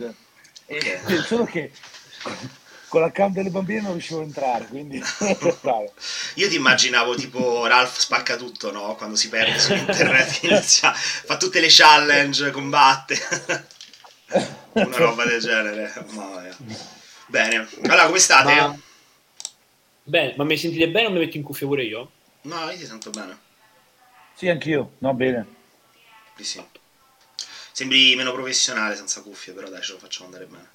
Covid. E, solo che con l'account delle bambine non riuscivo a entrare, quindi Io ti immaginavo tipo Ralph spacca tutto, no? Quando si perde su internet inizia, fa tutte le challenge, combatte. Una roba del genere. Mamma Bene. Allora, come state? Ma... Bene, ma mi sentite bene o mi metto in cuffia pure io? No, io ti sento bene. Sì, anch'io. No, bene. Sì, sì. Sembri meno professionale senza cuffie, però dai, ce lo facciamo andare bene.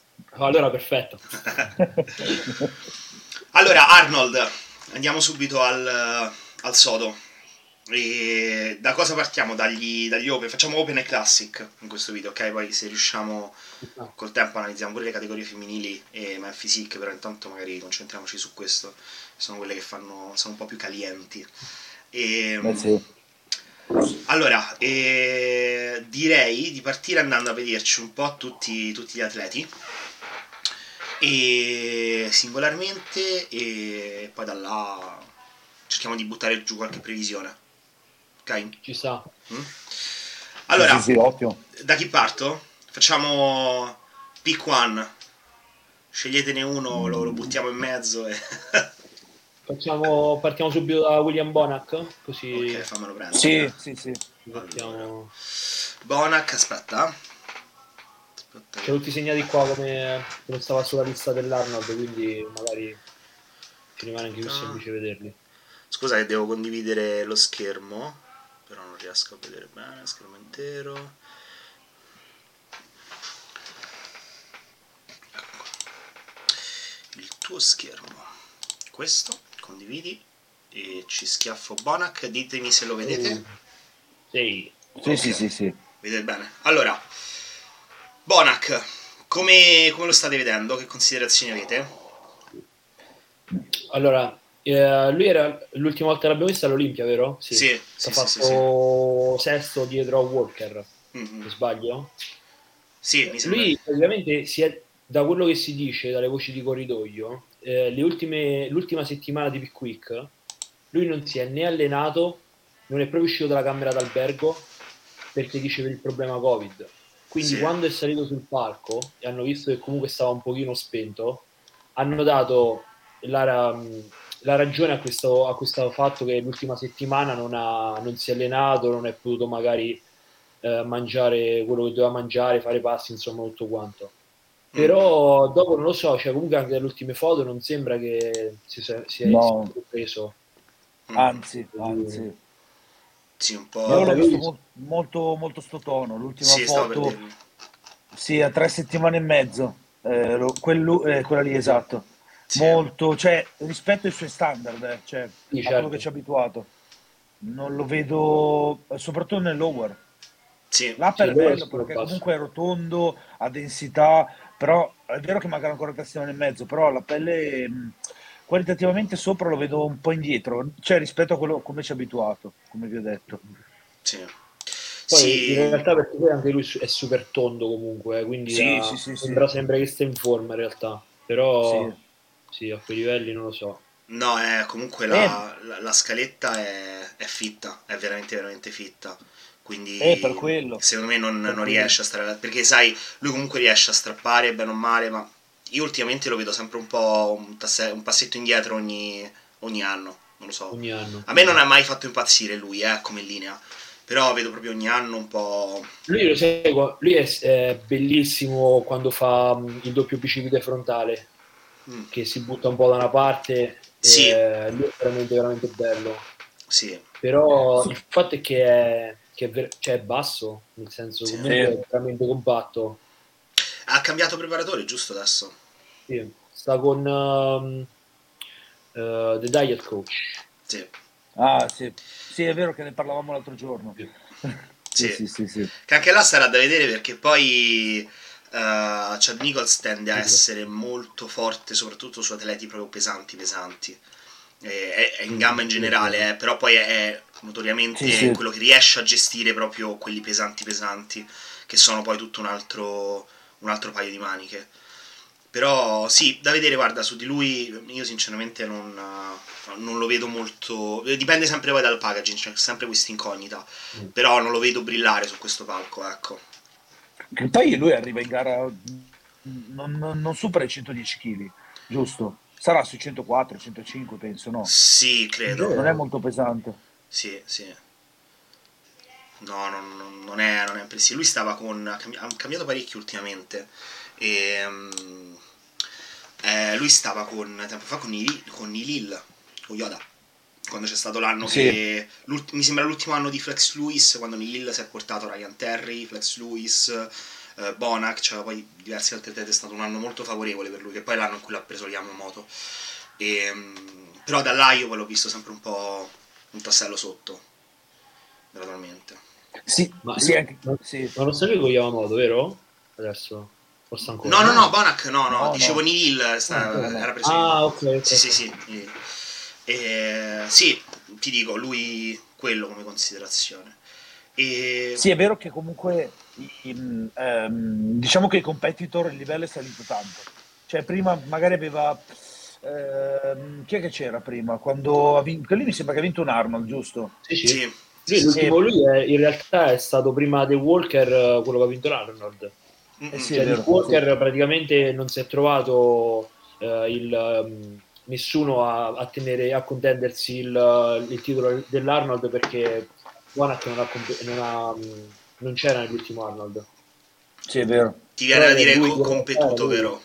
Allora, perfetto. allora, Arnold, andiamo subito al, al sodo. E da cosa partiamo? Dagli, dagli, open? Facciamo open e classic in questo video, ok? Poi se riusciamo col tempo analizziamo pure le categorie femminili e man physique, però intanto magari concentriamoci su questo. Sono quelle che fanno, sono un po' più calienti. E, Beh, sì. Allora, eh, direi di partire andando a vederci un po' tutti, tutti gli atleti e singolarmente e poi da là cerchiamo di buttare giù qualche previsione. Ok? Ci sta. Mm? Allora, sì, sì, da chi parto? Facciamo pick one. Sceglietene uno, lo, lo buttiamo in mezzo e... Facciamo, partiamo subito da William Bonac, così... Ok, fammelo prendere. Sì, sì, sì. Mettiamo... Bonac, aspetta. aspetta. C'è tutti segnati qua come, come stava sulla lista dell'Arnold, quindi magari ci rimane anche più semplice vederli. Scusa che devo condividere lo schermo, però non riesco a vedere bene, schermo intero. Il tuo schermo. Questo condividi e ci schiaffo Bonac, ditemi se lo vedete. Uh, sì. Okay. sì, sì, sì, Vedete bene. Allora, Bonac, come, come, lo state vedendo? Che considerazioni avete? Allora, eh, lui era l'ultima volta che l'abbiamo visto all'Olimpia, vero? Sì, sì, sì, ha sì, fatto sì, sesto dietro a Walker, mm-hmm. sbaglio? Sì, mi sembra. Lui praticamente è, da quello che si dice dalle voci di corridoio eh, ultime, l'ultima settimana di Pick Week lui non si è né allenato, non è proprio uscito dalla camera d'albergo perché diceva il problema Covid. Quindi sì. quando è salito sul palco e hanno visto che comunque stava un pochino spento, hanno dato la, la ragione a questo, a questo, fatto che l'ultima settimana non, ha, non, si è allenato, non è potuto magari eh, mangiare quello che doveva mangiare, fare passi, insomma tutto quanto però dopo non lo so, cioè comunque anche dalle ultime foto non sembra che si sia, sia no. preso. Anzi, anzi. Sì, un po'. Io l'ho visto molto, molto sto tono. L'ultima sì, foto, sì, a tre settimane e mezzo. Eh, lo, quello, eh, quella lì, esatto. Sì. Molto, cioè, rispetto ai suoi standard, eh, cioè, sì, a certo. quello che ci ha abituato. Non lo vedo, soprattutto nel lower. Sì. L'upper sì, è bello perché comunque è rotondo, ha densità, però è vero che mancano ancora tre settimane e mezzo, però la pelle mh, qualitativamente sopra lo vedo un po' indietro, cioè rispetto a quello come ci è abituato, come vi ho detto. Sì. Poi sì. in realtà perché poi anche lui è super tondo comunque, eh, quindi sì, ha, sì, sì, sembra sempre che stia in forma in realtà, però sì, a quei livelli non lo so. No, è, comunque la, eh. la, la scaletta è, è, fitta, è veramente veramente fitta. Quindi eh, per quello. secondo me non, non riesce a stare perché sai, lui comunque riesce a strappare bene o male, ma io ultimamente lo vedo sempre un po' un, tasse, un passetto indietro ogni, ogni, anno, non lo so. Ogni anno. A me non ha mai fatto impazzire lui, eh, come linea. Però vedo proprio ogni anno un po'. Lui lo seguo, lui è, è bellissimo quando fa mm, il doppio bicipite frontale, mm. che si butta un po' da una parte. Sì. lui è veramente, veramente bello. Sì. Però il fatto è che è che è, ver- cioè è basso, nel senso sì. comunque è veramente compatto. Ha cambiato preparatore, giusto adesso? Sì, sta con um, uh, The Diet Coach. Sì. Ah, sì. Sì, è vero che ne parlavamo l'altro giorno. Sì. sì, sì, sì, Che anche là sarà da vedere perché poi uh, Chad Nichols tende a essere molto forte, soprattutto su atleti proprio pesanti, pesanti è, in gamma in generale, eh, però poi è notoriamente sì, sì. quello che riesce a gestire proprio quelli pesanti pesanti, che sono poi tutto un altro, un altro paio di maniche. Però sì, da vedere, guarda, su di lui io sinceramente non, non lo vedo molto... Dipende sempre poi dal packaging, c'è sempre questa incognita, però non lo vedo brillare su questo palco, ecco. Poi lui arriva in gara non, non, non supera i 110 kg, giusto? Sarà sui 104, 105 penso, no? Sì, credo. Non è molto pesante. Sì, sì. No, non, non è, non è impressivo. Lui stava con... ha cambiato parecchio ultimamente. E, um, eh, lui stava con, tempo fa con i, con i Lil, con Yoda quando c'è stato l'anno sì. che mi sembra l'ultimo anno di Flex Lewis quando Neil si è portato Ryan Terry, Flex Lewis eh, Bonac, cioè poi diversi altri atleti, è stato un anno molto favorevole per lui, che poi è l'anno in cui l'ha preso Yamamoto. E, ehm, però da là io poi l'ho visto sempre un po' un tassello sotto, gradualmente. Sì, ma, sì, anche, ma, sì. ma non stavi con Yamamoto, vero? Adesso? Forse ancora. No, no, no, Bonac no, no, no dicevo no. Nihil sta, no, era preso. Ah, ok. okay. Sì, sì, sì. E, sì, ti dico, lui quello come considerazione. E... Sì, è vero che comunque in, ehm, diciamo che i competitor il livello è salito tanto. Cioè, prima magari aveva. Ehm, chi è che c'era prima? Quando ha vinto. Lì mi sembra che ha vinto un Arnold, giusto? Sì, sì. sì. sì l'ultimo lui è, in realtà è stato prima The Walker eh, quello che ha vinto l'Arnold. Eh sì, cioè, Walker sì. praticamente non si è trovato eh, il, um, nessuno a, a, tenere, a contendersi il, il titolo dell'Arnold perché Wanak non, non, ha, non c'era nell'ultimo Arnold. Sì, è vero. Ti viene da dire co- competuto, vero?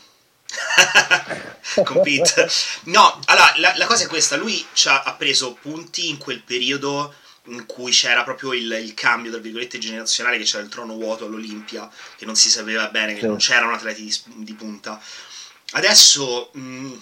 Compete. No, allora la, la, cosa è questa: lui ha preso punti in quel periodo in cui c'era proprio il, il, cambio, tra virgolette, generazionale, che c'era il trono vuoto all'Olimpia, che non si sapeva bene, che sì. non c'erano atleti di, di punta. Adesso, mh,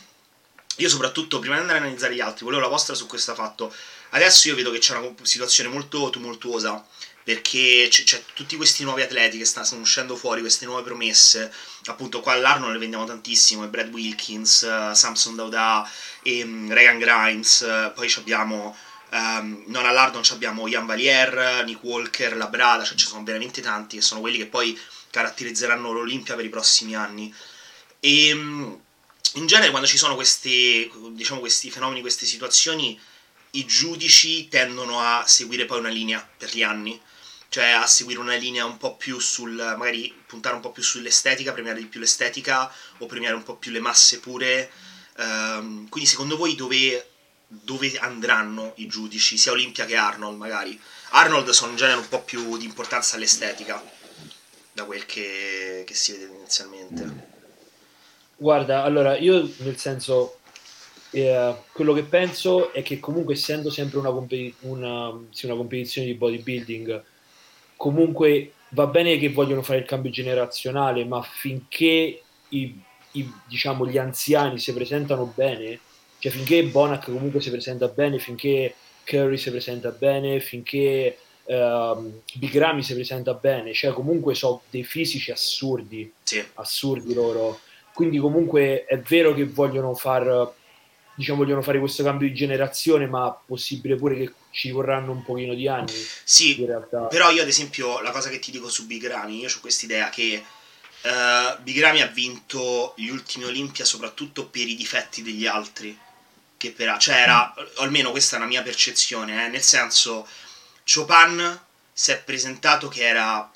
io soprattutto, prima di andare a analizzare gli altri, volevo la vostra su questo fatto. Adesso io vedo che c'è una situazione molto tumultuosa perché c'è, c'è, tutti questi nuovi atleti che stanno, uscendo fuori, queste nuove promesse. Appunto, qua all'Arno le vendiamo tantissimo: e Brad Wilkins, uh, Samson Dauda, e, um, Reagan Grimes. Uh, poi abbiamo. Um, non all'Ardon abbiamo Ian Valier, Nick Walker, Labrada, cioè ci sono veramente tanti che sono quelli che poi caratterizzeranno l'Olimpia per i prossimi anni. E um, in genere quando ci sono questi, diciamo, questi fenomeni, queste situazioni, i giudici tendono a seguire poi una linea per gli anni, cioè a seguire una linea un po' più sul, magari puntare un po' più sull'estetica, premiare di più l'estetica o premiare un po' più le masse pure. Um, quindi secondo voi dove, dove, andranno i giudici, sia Olimpia che Arnold magari? Arnold sono in genere un po' più di importanza all'estetica, da quel che, che si vede inizialmente. Guarda, allora io nel senso eh, quello che penso è che comunque essendo sempre una, competi- una, sì, una, competizione di bodybuilding, comunque va bene che vogliono fare il cambio generazionale, ma finché i, i, diciamo, gli anziani si presentano bene, cioè finché Bonac comunque si presenta bene, finché Curry si presenta bene, finché uh, Bigrami si presenta bene, cioè comunque sono dei fisici assurdi, sì. assurdi loro. Quindi comunque è vero che vogliono far diciamo, vogliono fare questo cambio di generazione, ma possibile pure che ci vorranno un pochino di anni. Sì, però io ad esempio la cosa che ti dico su Bigrami, io ho questa idea che uh, Bigrami ha vinto gli ultimi Olimpia soprattutto per i difetti degli altri. Che per, cioè era, almeno questa è una mia percezione, eh, nel senso, Chopin si è presentato che era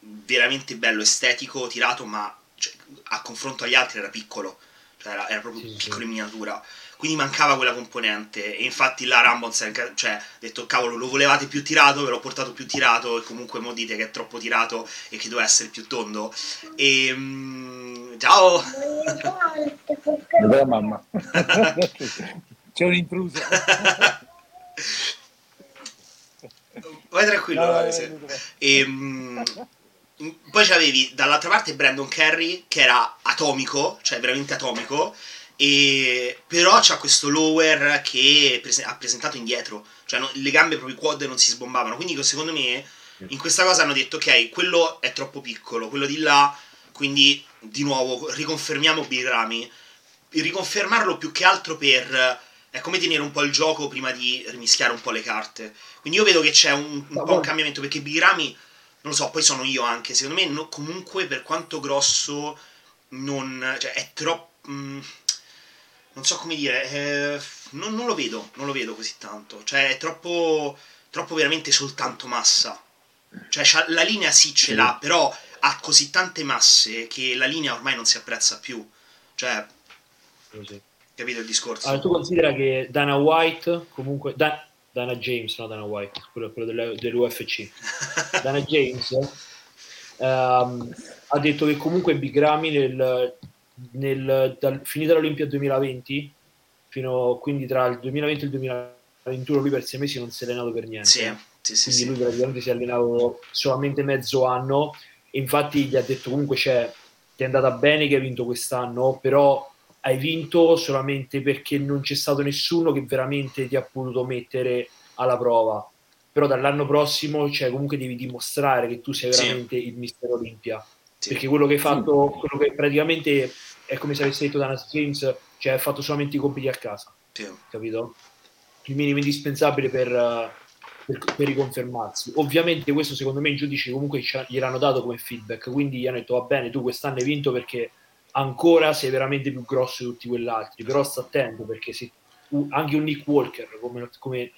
veramente bello, estetico, tirato, ma cioè, a confronto agli altri era piccolo, cioè era, era proprio sì, piccolo sì. in miniatura quindi mancava quella componente. E infatti là Rambo cioè, ha detto cavolo lo volevate più tirato ve l'ho portato più tirato e comunque mo dite che è troppo tirato e che doveva essere più tondo. E um, ciao! Dov'è mamma? C'è un intruso vai tranquillo no, se... e, um, poi c'avevi dall'altra parte Brandon Kerry che era atomico cioè veramente atomico e però c'ha questo lower che prese- ha presentato indietro, cioè no, le gambe proprio quad non si sbombavano. Quindi secondo me in questa cosa hanno detto ok, quello è troppo piccolo, quello di là, quindi di nuovo riconfermiamo Bigrami. Riconfermarlo più che altro per è come tenere un po' il gioco prima di rimischiare un po' le carte. Quindi io vedo che c'è un, un po' un cambiamento perché Bigrami, non lo so, poi sono io anche, secondo me no, comunque per quanto grosso non, cioè, è troppo... Mm, non so come dire, eh, non, non, lo vedo, non lo vedo così tanto. Cioè, è troppo, troppo veramente soltanto massa. Cioè, la linea sì ce l'ha, però ha così tante masse che la linea ormai non si apprezza più. Cioè, Così. capito il discorso? Allora, tu considera che Dana White, comunque, Da- Dana James, no Dana White, quello, quello delle- dell'UFC, Dana James ehm, ha detto che comunque Big Ramy nel, nel, dal, finita l'Olimpia 2020, fino, quindi tra il 2020 e il 2021 lui per sei mesi non si è allenato per niente. sì, sì, sì, quindi lui praticamente si è allenato solamente mezzo anno. E infatti gli ha detto comunque c'è, ti è andata bene che hai vinto quest'anno però hai vinto solamente perché non c'è stato nessuno che veramente ti ha potuto mettere alla prova. Però dall'anno prossimo cioè, comunque devi dimostrare che tu sei veramente il mister Olimpia Sì. perché quello che hai fatto quello che praticamente è come se avessi detto Dana James cioè hai fatto solamente i compiti a casa Sì. capito? Il minimo indispensabile per, per, per riconfermarsi. Ovviamente questo secondo me i giudici comunque gliel'hanno dato come feedback, quindi gli hanno detto va bene, tu quest'anno hai vinto perché ancora sei veramente più grosso di tutti quell'altri, però sta attento perché se anche un Nick Walker, come, come-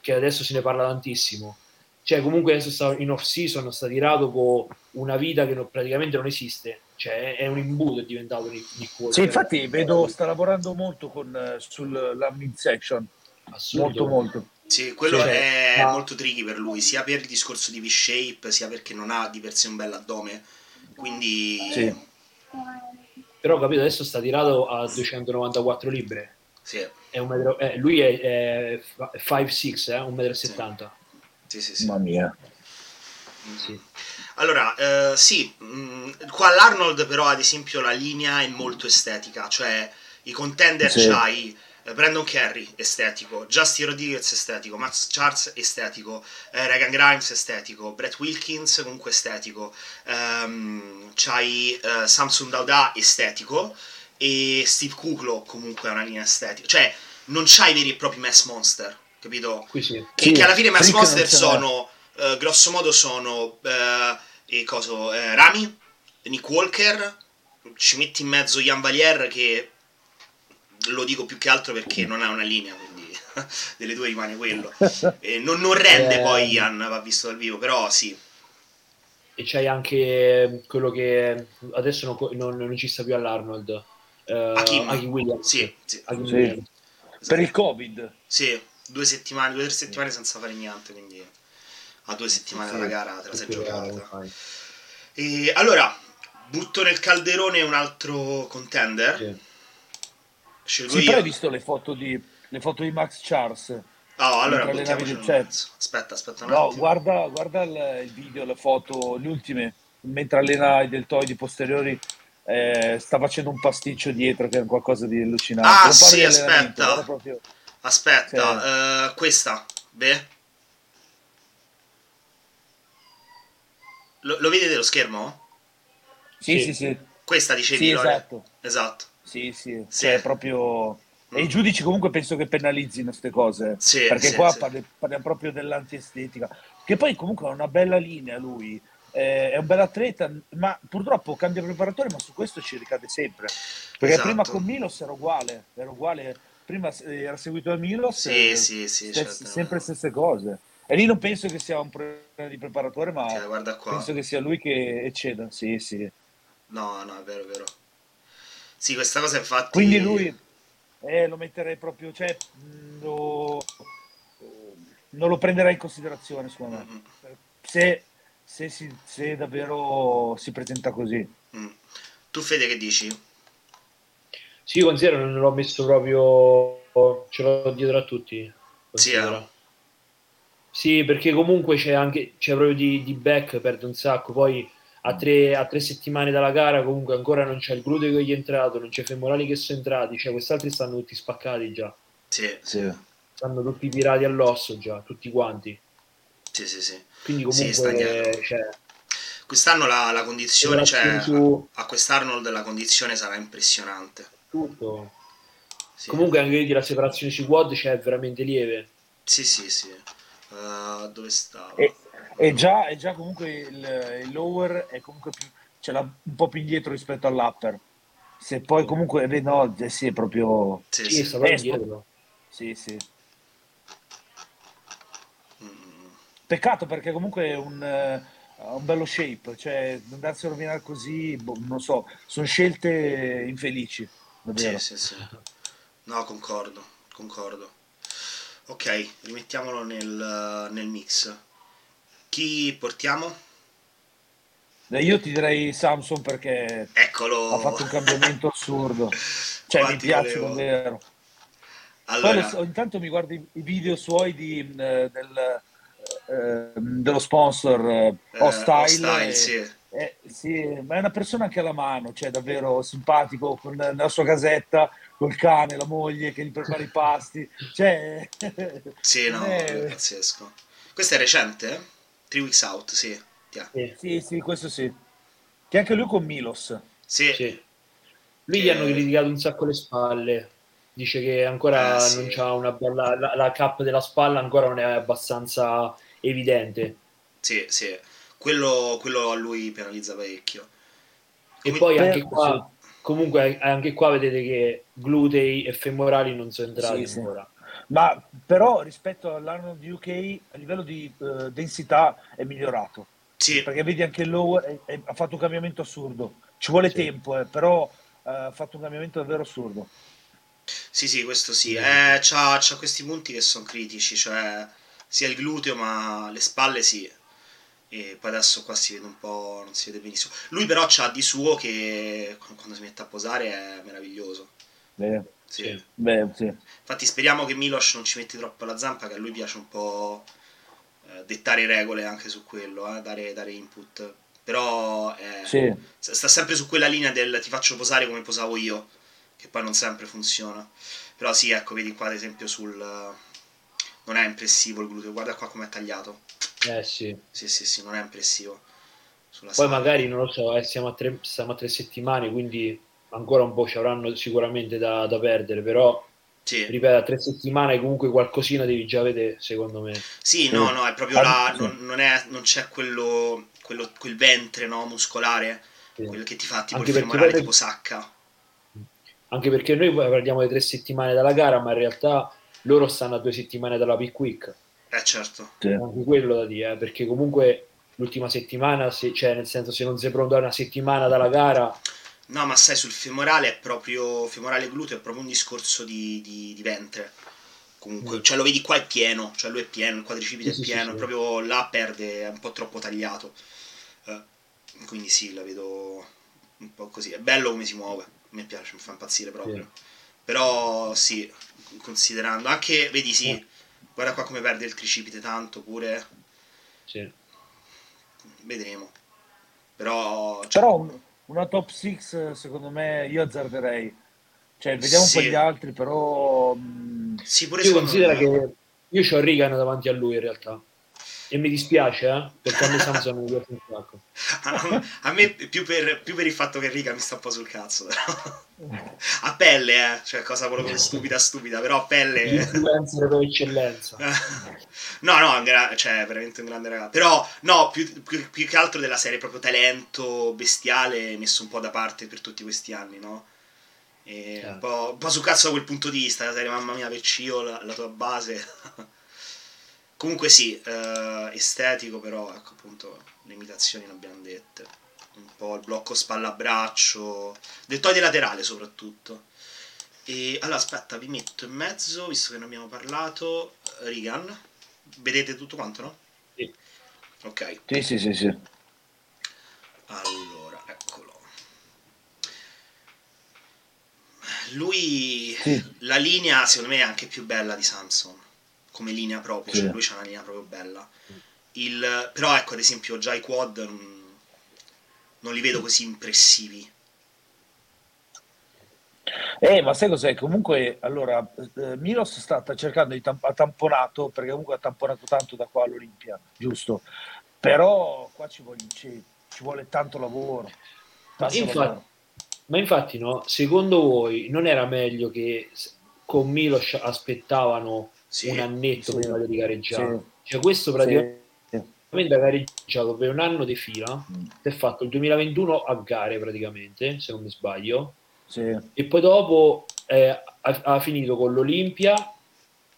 che adesso se ne parla tantissimo, cioè comunque adesso sta in off season, sta tirato con una vita che non- praticamente non esiste, cioè è, un imbuto è diventato Nick, Nick Walker. Sì, infatti vedo, sta lavorando molto con, eh, sulla midsection, molto molto. Sì, quello Sì, è ma- molto tricky per lui, sia per il discorso di V-shape, sia perché non ha di per sé un bel addome. Quindi Sì. Però capito, adesso sta tirato a 294 libbre. sì, È un metro- eh, lui è, è 5'6, eh, 1,70 m. sì, sì, sì. Mamma mia. Sì. Allora, eh, sì, mh, qua all'Arnold però ad esempio la linea è molto estetica, cioè i contender Sì. c'hai eh, Brandon Kerry estetico, Justin Rodriguez estetico, Max Charles estetico, eh, Regan Grimes estetico, Brett Wilkins comunque estetico, ehm, c'hai eh, Samsung Dauda estetico e Steve Kuklo comunque è una linea estetica, cioè non c'hai veri e propri mass monster, capito? Qui sì. Che, Sì, che alla fine Mass Frick Monster sono, eh, grosso modo, sono eh, e coso, eh, Rami, Nick Walker, ci metti in mezzo Ian Valier che lo dico più che altro perché non ha una linea, quindi delle due rimane quello. E non, non rende Eh. poi Ian, va visto dal vivo, però sì. E c'hai anche quello che adesso non, non- non ci sta più all'Arnold. Eh, Hakim. Hakim Williams. Sì, sì, Hakim Sì. Williams. Per il Covid. sì, due settimane, due o tre settimane senza fare niente, quindi a due settimane dalla gara te la sei giocata. E allora, butto nel calderone un altro contender. Sì. Scelgo Sì, io. però hai visto le foto di, le foto di Max Charles? Oh, allora Mentre buttiamoci chat. mezzo. Aspetta, aspetta un No, attimo. guarda, guarda il, il video, le foto, le ultime, mentre allena i deltoidi posteriori, eh, sta facendo un pasticcio dietro che è qualcosa di allucinante. Ah, sì, aspetta. proprio- Aspetta, eh, questa, beh. Lo, lo vedete lo schermo? Sì, Sì. sì, sì, Questa dicevi, sì, esatto. Esatto. Sì, sì, Sì. cioè proprio... E i giudici comunque penso che penalizzino queste cose, Sì, perché sì, qua sì. parli- parliamo proprio dell'antiestetica, che poi comunque ha una bella linea lui, eh, è un bel atleta, ma purtroppo cambia preparatore, ma su questo ci ricade sempre, perché Esatto. prima con Milos era uguale, era uguale, prima eh, era seguito da Milos, Sì, eh, sì, sì. stesse- certo. sempre le stesse cose. E lì non penso che sia un problema di preparatore, ma qua. penso che sia lui che ecceda, sì, sì. No, no, è vero, è vero. Sì, questa cosa infatti... Quindi lui eh, lo metterei proprio, cioè mh, lo- non lo prenderei in considerazione secondo me. Mm, Se, se, si- se davvero si presenta così. mm. Tu Fede che dici? Sì, considero non l'ho messo proprio. Ce l'ho dietro a tutti. Sì, considera. eh. Sì, perché comunque c'è anche c'è proprio di, di back, perde un sacco. Poi a tre, a tre settimane dalla gara, comunque ancora non c'è il gluteo che gli è entrato, non c'è i femorali che sono entrati. Cioè, quest'altri stanno tutti spaccati già. Sì, Sì. Stanno tutti tirati all'osso già, tutti quanti. sì, sì, sì. Quindi Sì, comunque dietro. cioè, Quest'anno la, la condizione, cioè, Operazioni su- a quest'Arnold la condizione sarà impressionante. Tutto. Sì. Comunque anche vedi la separazione sui quad c'è veramente lieve. Sì, sì, sì. Uh, dove stavo? E, e già, e già comunque il, il lower è comunque più, ce l'ha un po' più indietro rispetto all'upper. Se poi comunque, eh, no, sì, è proprio... Sì, Sì, sì. sta proprio Eh, sto- dietro. Sì, sì. Mm, Peccato perché comunque è un, eh, un bello shape, cioè andarsi a rovinare così, boh, non so, sono scelte infelici. Davvero. Sì, sì, sì. No, concordo, concordo. Ok, rimettiamolo nel, nel mix. Chi portiamo? Io ti direi Samsung perché Eccolo. ha fatto un cambiamento assurdo. Cioè, Quanti mi piace volevo. davvero. Allora... Poi, intanto mi guardi i video suoi di, eh, del, eh, dello sponsor eh, Hostile. Hostile e, sì. Eh, sì, ma è una persona anche alla mano, cioè davvero simpatico, con la sua casetta, col cane, la moglie che gli prepara i pasti. Cioè, sì, no, è... è pazzesco. Questo è recente? Eh? Three Weeks Out, sì. sì. Sì, sì, questo sì. Che anche lui con Milos. Sì. sì. Lui gli hanno criticato un sacco le spalle. Dice che ancora eh, sì. non c'ha una bella. La, la cap della spalla ancora non è abbastanza evidente. Sì, sì. Quello, quello a lui penalizza parecchio. E Come... poi anche qua, comunque, anche qua vedete che glutei e femorali non sono entrati sì, ancora. Sì. Ma però rispetto all'anno di UK a livello di uh, densità è migliorato. Sì. Perché vedi anche il low è, è, ha fatto un cambiamento assurdo. Ci vuole sì. tempo, eh, però uh, ha fatto un cambiamento davvero assurdo. Sì, sì, questo sì. Eh, c'ha, c'ha questi punti che sono critici, cioè sia il gluteo ma le spalle sì. E poi adesso qua si vede un po', non si vede benissimo. Lui però c'ha di suo che quando si mette a posare è meraviglioso. Beh, sì. Beh, sì. Infatti speriamo che Milos non ci metti troppo la zampa, che a lui piace un po' eh, dettare regole anche su quello, eh, dare, dare, input. Però eh, sì. sta sempre su quella linea del ti faccio posare come posavo io, che poi non sempre funziona. Però sì, ecco, vedi qua ad esempio sul non è impressivo il gluteo, guarda qua come è tagliato. Eh sì. Sì, sì, sì, non è impressivo. Poi sala. magari, non lo so, eh, siamo, a tre, siamo, a tre, settimane, quindi ancora un po' ci avranno sicuramente da, da perdere, però... Sì. Ripeto, a tre settimane comunque qualcosina devi già vedere, secondo me. Sì, no, no, è proprio là, non, non, è, non c'è quello, quello, quel ventre no, muscolare, sì. quello che ti fa tipo Anche il femorale, tipo sacca. Anche perché noi parliamo di tre settimane dalla gara, ma in realtà loro stanno a due settimane dalla Big Week. Eh certo. Sì. Anche quello da dire, eh, perché comunque l'ultima settimana, se, cioè nel senso se non sei pronto a una settimana dalla gara... No, ma sai, sul femorale è proprio, femorale gluteo è proprio un discorso di, di, di ventre. Comunque, mm. cioè lo vedi qua è pieno, cioè lui è pieno, il quadricipite sì, è pieno, sì, proprio là perde, è un po' troppo tagliato. Eh, quindi sì, la vedo un po' così. È bello come si muove, me piace, mi fa impazzire proprio. Però sì, considerando anche, vedi sì, eh. guarda qua come perde il tricipite tanto pure. Sì. Vedremo. Però... Cioè... Però una top 6 secondo me io azzarderei. Cioè, vediamo sì. un po' gli altri, però... Sì, pure io considero me. che io ho Regan davanti a lui in realtà. E mi dispiace, eh, perché a me Samsung mi piace un sacco. a me più per, più per, il fatto che Riga mi sta un po' sul cazzo, però. a pelle, eh, cioè cosa proprio stupida stupida, però a pelle... Influencer per eccellenza. no, no, gra- cioè veramente un grande ragazzo. Però, no, più, più, più, che altro della serie proprio talento bestiale messo un po' da parte per tutti questi anni, no? E un, po', un po' su cazzo da quel punto di vista, la serie mamma mia, Vecchio, la, la tua base... Comunque sì, eh, estetico però, ecco appunto, le imitazioni ne abbiamo dette. Un po' il blocco spalla-braccio, deltoide laterale soprattutto. E allora aspetta, vi metto in mezzo, visto che ne abbiamo parlato, Regan. Vedete tutto quanto, no? Sì. Ok. Sì, sì, sì, sì. Allora, eccolo. Lui, sì. la linea secondo me è anche più bella di Samson come linea proprio, sì. cioè lui c'ha una linea proprio bella. Il, però ecco, ad esempio, già i quad non, non li vedo così impressivi. Eh, ma sai cos'è? Comunque, allora, eh, Milos sta cercando di tamp- ha tamponato, perché comunque ha tamponato tanto da qua all'Olimpia, giusto? Però qua ci vuole, ci, ci vuole tanto lavoro. Tanto infatti, lavoro. Ma infatti, no, secondo voi non era meglio che con Milos aspettavano sì, un annetto sì, prima di gareggiare. Sì, cioè questo praticamente ha gareggiato per un anno di fila, mm. si è fatto il 2021 a gare praticamente, se non mi sbaglio, e poi dopo eh, ha, ha, finito con l'Olimpia,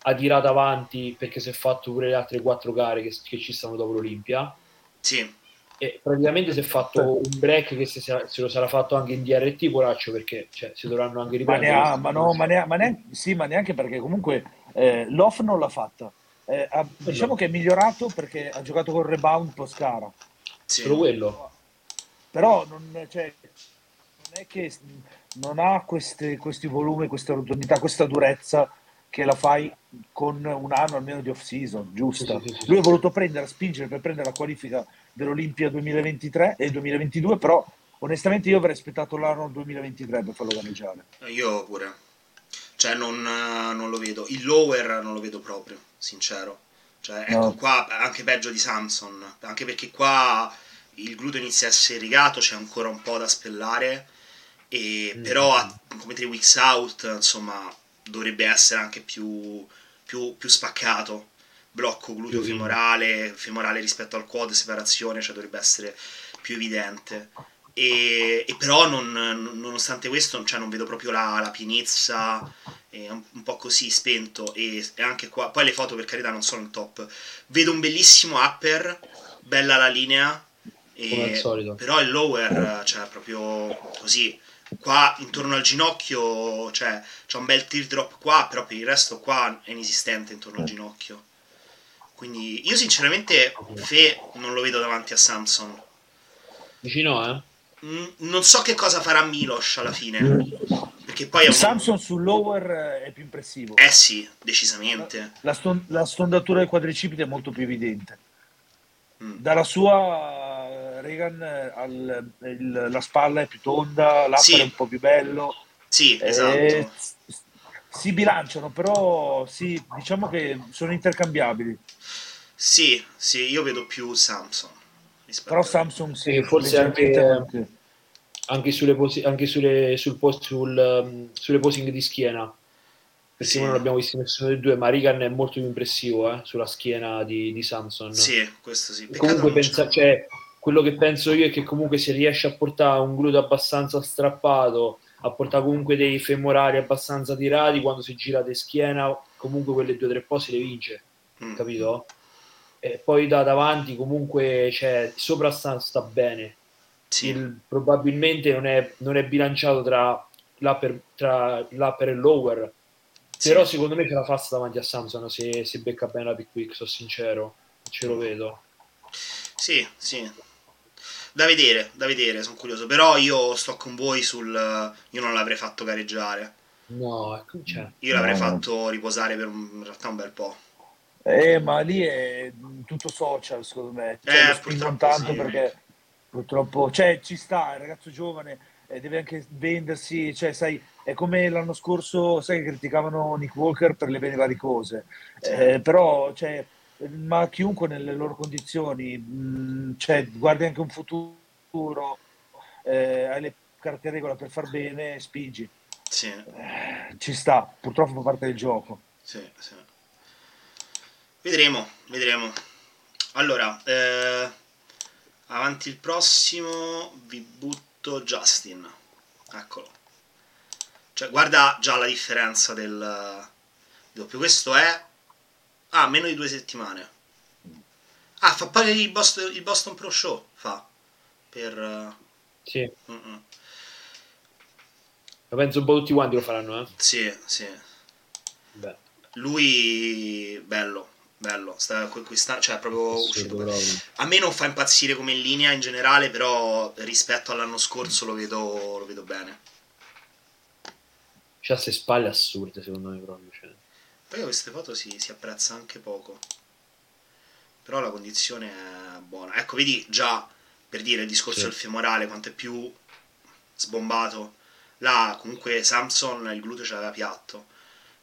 ha tirato avanti perché si è fatto pure le altre quattro gare che, che ci stanno dopo l'Olimpia. Sì. E praticamente si è fatto un break che se, se, lo sarà fatto anche in DRT, poraccio, perché cioè, si dovranno anche riprendere. Ma, neanche, ma, no, ma, neanche, ma, neanche, sì, ma neanche perché comunque eh, l'off non l'ha fatta. Eh, ha, diciamo che è migliorato perché ha giocato con rebound post cara. Sì. Solo quello. Però non, cioè, non è che non ha queste, questi volumi, questa rotondità, questa durezza che la fai con un anno almeno di off season, giusto? Sì, sì, sì, Lui ha voluto prendere, spingere per prendere la qualifica dell'Olimpia 2023 e 2022, però onestamente io avrei aspettato l'anno 2023 per farlo gareggiare. Io pure. Cioè non, non, lo vedo. Il lower non lo vedo proprio, sincero. Cioè, ecco no. qua anche peggio di Samson, anche perché qua il gluteo inizia a essere rigato, c'è ancora un po' da spellare, e, mm. però come tre weeks out, insomma, dovrebbe essere anche più, più, più spaccato. Blocco gluteo femorale, femorale rispetto al quad, separazione, cioè dovrebbe essere più evidente. E, e però non, nonostante questo cioè non vedo proprio la, la pienezza è un, un, po' così spento e, e, anche qua poi le foto per carità non sono il top. Vedo un bellissimo upper bella la linea e, però il lower cioè proprio così. Qua intorno al ginocchio cioè c'è un bel teardrop qua però per il resto qua è inesistente intorno al ginocchio. Quindi io sinceramente Fe non lo vedo davanti a Samson. Vicino eh non so che cosa farà Milos alla fine. Perché poi un... Samson sul lower è più impressivo. Eh sì, decisamente. La, ston- la stondatura del quadricipite è molto più evidente. Mm. Dalla sua Reagan al, il, la spalla è più tonda, l'upper sì. è un po' più bello. Sì, esatto. E, si bilanciano, però sì, diciamo che sono intercambiabili. Sì, sì, io vedo più Samson. Però Samsung sì, forse anche, anche, anche, sulle, posi- anche sulle, sul post, sul, um, sulle posing di schiena perché sì. non l'abbiamo visto nessuno dei due ma Rigan è molto più impressivo eh, sulla schiena di, di Samson sì, questo sì comunque pensa, cioè, quello che penso io è che comunque se riesce a portare un gluteo abbastanza strappato a portare comunque dei femorali abbastanza tirati quando si gira di schiena comunque quelle due o tre pose le vince mm. capito? E poi da davanti comunque cioè, sopra sta, bene. Sì. Il, probabilmente non è, non è bilanciato tra l'upper, tra l'upper e il lower. Sì. Però secondo me ce la fa davanti a Samsung se, se becca bene la pick quick, sono sincero, ce lo vedo. Sì, sì. Da vedere, da vedere, sono curioso. Però io sto con voi sul... Io non l'avrei fatto gareggiare. No, ecco, cioè. Io l'avrei no. fatto riposare per un, in realtà un bel po'. Eh, ma lì è tutto social, secondo me. Cioè, eh, purtroppo tanto sì, perché purtroppo, cioè, ci sta, il ragazzo giovane eh, deve anche vendersi, cioè, sai, è come l'anno scorso, sai, che criticavano Nick Walker per le vene varicose. Eh, però, cioè, ma chiunque nelle loro condizioni, mh, cioè, guardi anche un futuro, eh, hai le carte regola per far bene, spingi. Sì. Eh, ci sta, purtroppo fa parte del gioco. Sì, sì. Vedremo, vedremo. Allora, eh, avanti il prossimo, vi butto Justin. Eccolo. Cioè, guarda già la differenza del doppio. Questo è... Ah, meno di due settimane. Ah, fa poi il Boston, il Boston Pro Show, fa. Per... Sì. Mm-mm. Lo penso un po' tutti quanti lo faranno, eh? Sì, sì. Beh. Lui, bello bello, sta, questa, cioè proprio uscito. A me non fa impazzire come in linea in generale, però rispetto all'anno scorso lo vedo, lo vedo bene. C'ha queste spalle assurde secondo me proprio. Cioè. Poi queste foto si, si apprezza anche poco. Però la condizione è buona. Ecco, vedi già per dire il discorso sì. del femorale quanto è più sbombato. Là comunque Samson il gluteo ce l'aveva piatto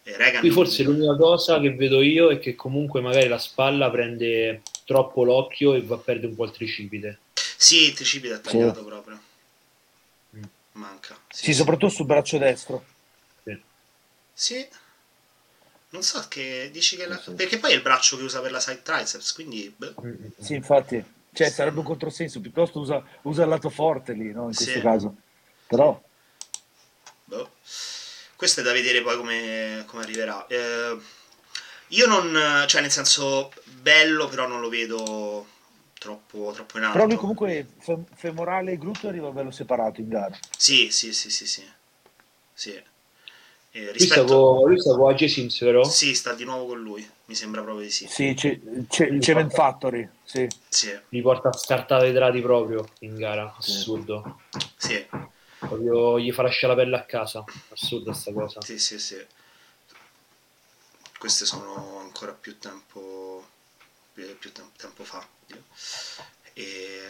Reagan... Qui forse l'unica cosa che vedo io è che comunque magari la spalla prende troppo l'occhio e va a perdere un po' il tricipite. Sì, il tricipite è tagliato sì. proprio. Mm. Manca. Sì, sì, soprattutto sul braccio destro. Sì. sì. Non so che dici che... La... Perché poi è il braccio che usa per la side triceps, quindi... Mm, mm, sì, infatti. Cioè, sarebbe un controsenso. Piuttosto usa, usa il lato forte lì, no? In questo caso. Però... Boh questo è da vedere poi come, come arriverà. Eh, io non, cioè nel senso bello, però non lo vedo troppo, troppo in alto. Però lui comunque fem- femorale e gluteo arriva bello separato in gara. Sì, sì, sì, sì, sì. sì. Eh, rispetto... Lui sta con AJ Sims, vero? Sì, sta di nuovo con lui, mi sembra proprio di sì. Sì, c'è, c'è, c'è porta... Factory, sì. sì. Li porta a scartare i drati proprio in gara, assurdo. Sì. Proprio gli fa lasciare la pelle a casa, assurda sta cosa. Sì, sì, sì. Queste sono ancora più tempo, più tempo, tempo fa. E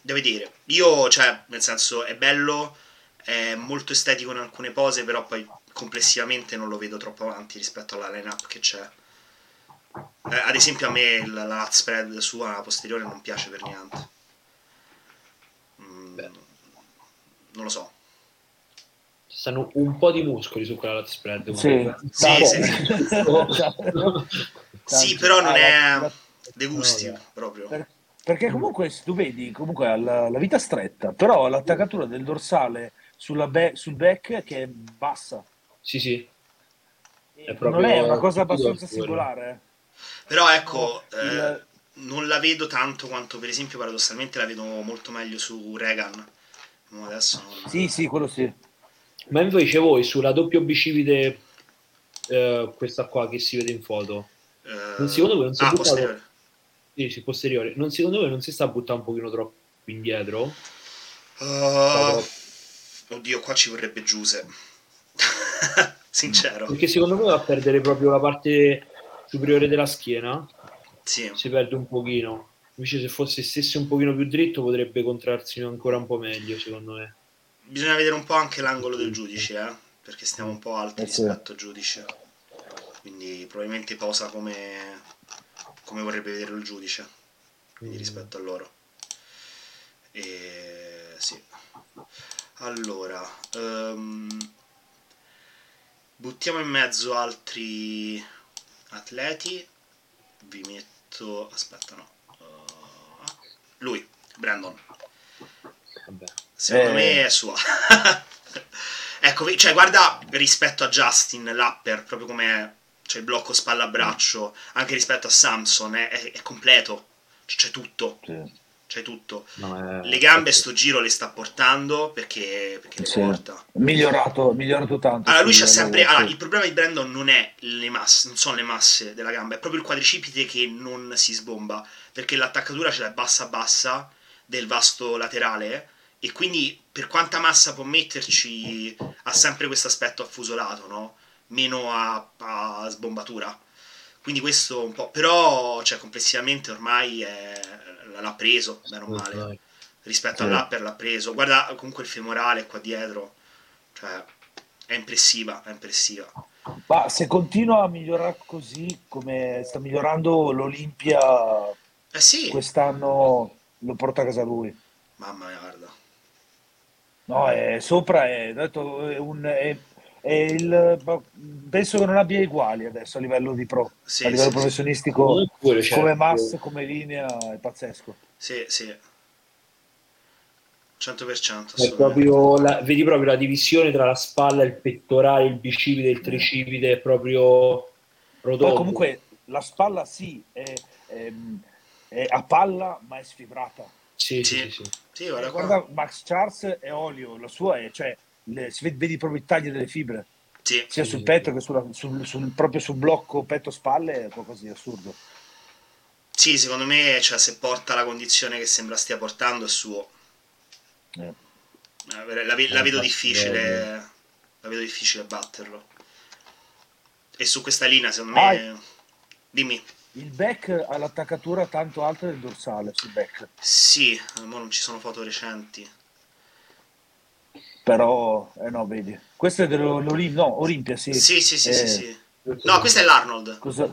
devo dire, io, cioè, nel senso, è bello, è molto estetico in alcune pose, però poi complessivamente non lo vedo troppo avanti rispetto alla line-up che c'è. Eh, ad esempio a me la, la spread sua posteriore non piace per niente. Mm, non lo so. Ci stanno un po' di muscoli su quella lat spread. Sì, sì, sì, sì. sì, però non è dei gusti proprio. Per, perché comunque se tu vedi comunque ha la, la vita stretta, però l'attaccatura del dorsale be- sul back che è bassa. Sì, sì. È non è una cosa abbastanza singolare. Eh. Però ecco, no, il... eh, non la vedo tanto quanto per esempio paradossalmente la vedo molto meglio su Regan. Adesso non... Sì, sì, quello sì. Ma invece voi sulla doppio bicipite, eh, questa qua che si vede in foto, eh, non secondo voi non si ah, buttato... posteriore. Sì, sì, posteriore. Non secondo voi non si sta buttando un pochino troppo indietro? Uh, oddio, qua ci vorrebbe Giuse. Sincero. Perché secondo me va a perdere proprio la parte superiore della schiena. Sì. Si perde un pochino. Invece se fosse stesse un pochino più dritto potrebbe contrarsi ancora un po' meglio, secondo me. Bisogna vedere un po' anche l'angolo del giudice, eh? perché stiamo un po' alti eh rispetto al giudice. Quindi probabilmente posa come, come vorrebbe vedere il giudice, quindi mm. rispetto a loro. E sì. Allora, um, buttiamo in mezzo altri atleti. Vi metto. Aspetta, no. Lui, Brandon. Secondo eh. me è sua. ecco, cioè, guarda rispetto a Justin, l'upper, proprio come cioè il blocco spalla-braccio, anche rispetto a Samson, è, è, è completo. C'è tutto. Sì c'è tutto. No, le gambe sto giro le sta portando perché, perché le sì. porta. Migliorato, migliorato tanto. Allora, lui c'ha sempre. Allora, il problema di Brandon non è le masse, non sono le masse della gamba, è proprio il quadricipite che non si sbomba. Perché l'attaccatura ce l'ha bassa bassa del vasto laterale. E quindi per quanta massa può metterci ha sempre questo aspetto affusolato, no? Meno a, a sbombatura. Quindi questo un po'. Però, cioè, complessivamente ormai è l'ha preso, bene o male. Rispetto sì. all'upper l'ha preso. Guarda comunque il femorale qua dietro. Cioè, è impressiva, è impressiva. Ma se continua a migliorare così come sta migliorando l'Olimpia eh sì. quest'anno lo porta a casa lui. Mamma mia, guarda. No, è sopra è, detto, è un, è il, penso che non abbia uguali adesso a livello di pro, sì, a livello sì, professionistico, sì. come mass, come linea, è pazzesco. Sì, sì. 100%. È proprio la, vedi proprio la divisione tra la spalla, il pettorale, il bicipite, il tricipite, è proprio prodotto. comunque la spalla sì, è, è, è, a palla ma è sfibrata. Sì, sì, sì. sì. guarda, guarda Max Charles è olio, la sua è, cioè, le, si vede, vedi proprio i tagli delle fibre. Sì. Sia sul petto che sulla, sul, sul, proprio sul blocco petto-spalle è qualcosa di assurdo. Sì, secondo me, cioè, se porta la condizione che sembra stia portando, è suo. Eh. eh la, la, la, vedo difficile. La vedo difficile batterlo. E su questa linea, secondo me. Ah, dimmi. Il back ha l'attaccatura tanto alta del dorsale sul back. Sì, ma non ci sono foto recenti però eh no vedi. Questo è dell'Olimpia no Olimpia sì. Sì sì sì, eh, sì, sì. no questo è l'Arnold. Cosa...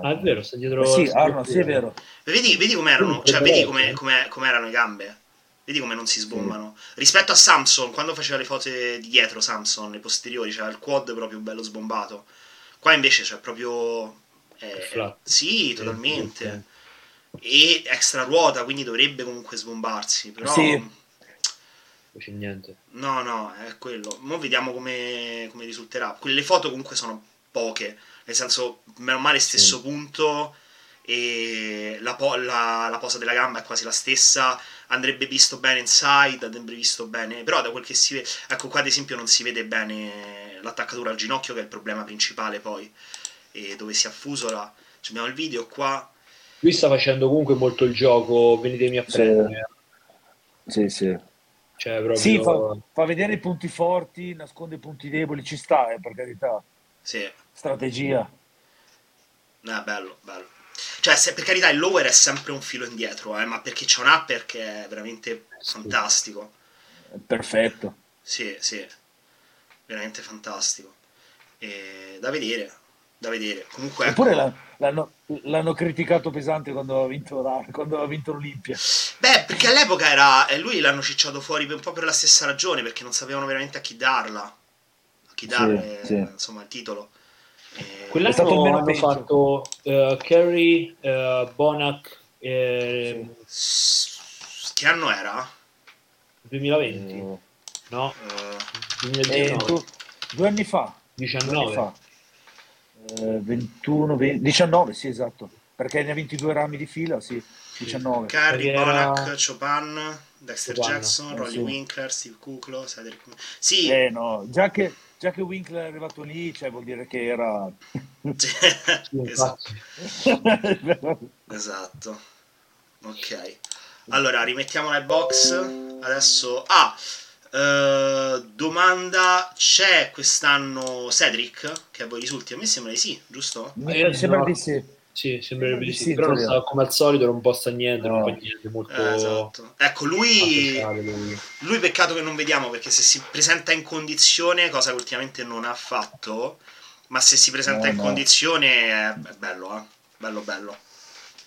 ah è vero sta dietro eh sì Arnold sì è vero. Vedi, vedi com'erano cioè vedi come, come, come erano le gambe? Vedi come non si sbombano? Sì. rispetto a Samson quando faceva le foto di dietro Samson le posteriori c'era il quad proprio bello sbombato. Qua invece c'è proprio eh, sì totalmente. e extra ruota quindi dovrebbe comunque sbombarsi però sì c'è niente. No, no, è quello. Ora vediamo come, come risulterà. Quelle foto comunque sono poche, nel senso, meno male stesso sì. punto e la, po- la, la, posa della gamba è quasi la stessa andrebbe visto bene inside andrebbe visto bene però da quel che si vede ecco qua ad esempio non si vede bene l'attaccatura al ginocchio che è il problema principale poi e dove si affusola abbiamo il video qua lui sta facendo comunque molto il gioco venitemi a prendere sì sì cioè, proprio... sì fa, fa, vedere i punti forti nasconde i punti deboli ci sta eh, per carità sì. strategia eh, bello bello cioè, se, per carità, il lower è sempre un filo indietro, eh, ma perché c'è un upper che è veramente fantastico. Perfetto. Sì, sì, veramente fantastico. E da vedere, da vedere. Comunque, Eppure ecco... l'hanno, l'hanno, criticato pesante quando ha vinto, quando ha vinto l'Olimpia. Beh, perché all'epoca era. E lui l'hanno cicciato fuori un po' per la stessa ragione, perché non sapevano veramente a chi darla. A chi dare, sì, sì. insomma, il titolo. Eh, Quell'anno hanno peggio. fatto uh, Kerry, uh, Bonac. Eh, sì. Che anno era? 2020? Uh, no, uh, 2019. due anni fa. 19. Due anni fa. 21, 20, 19, sì, esatto. Perché ne ha 22 rami di fila, sì. 19. Kerry, Bonac, Chopin, Dexter Chopin. Jackson, eh, Rolly sì. Winkler, Steve Kuklo, Cedric. Sì. Eh, no, già che già che Winkler è arrivato lì, cioè vuol dire che era... esatto. esatto. Ok. Allora, rimettiamo nel box. Adesso... Ah! Uh, domanda, c'è quest'anno Cedric che a voi risulti? A me sembra di sì, giusto? Mi sembra di sì. Sì, sembrerebbe di sì, però non sta, come al solito non può sta niente, no. non fa niente, molto... Eh, esatto. Ecco, lui, lui... lui peccato che non vediamo, perché se si presenta in condizione, cosa che ultimamente non ha fatto, ma se si presenta no, in no. condizione è, è bello, eh? Bello, bello.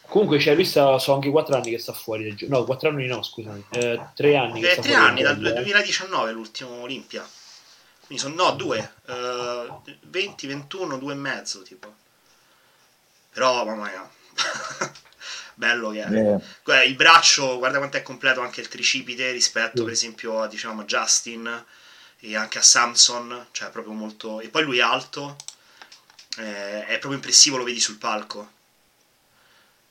Comunque, cioè, lui sta, sono anche 4 anni che sta fuori del gioco. No, 4 anni no, scusami. 3 eh, anni. Eh, 3 anni, dal 2019 l'ultimo Olimpia. Quindi sono, no, 2. Uh, 20, 21, 2 e mezzo, tipo. Però, mamma mia. Bello che è. Yeah. Il braccio, guarda quanto è completo anche il tricipite rispetto, mm. per esempio, a, diciamo, a Justin e anche a Samson. Cioè, proprio molto... E poi lui è alto. Eh, è proprio impressivo, lo vedi sul palco.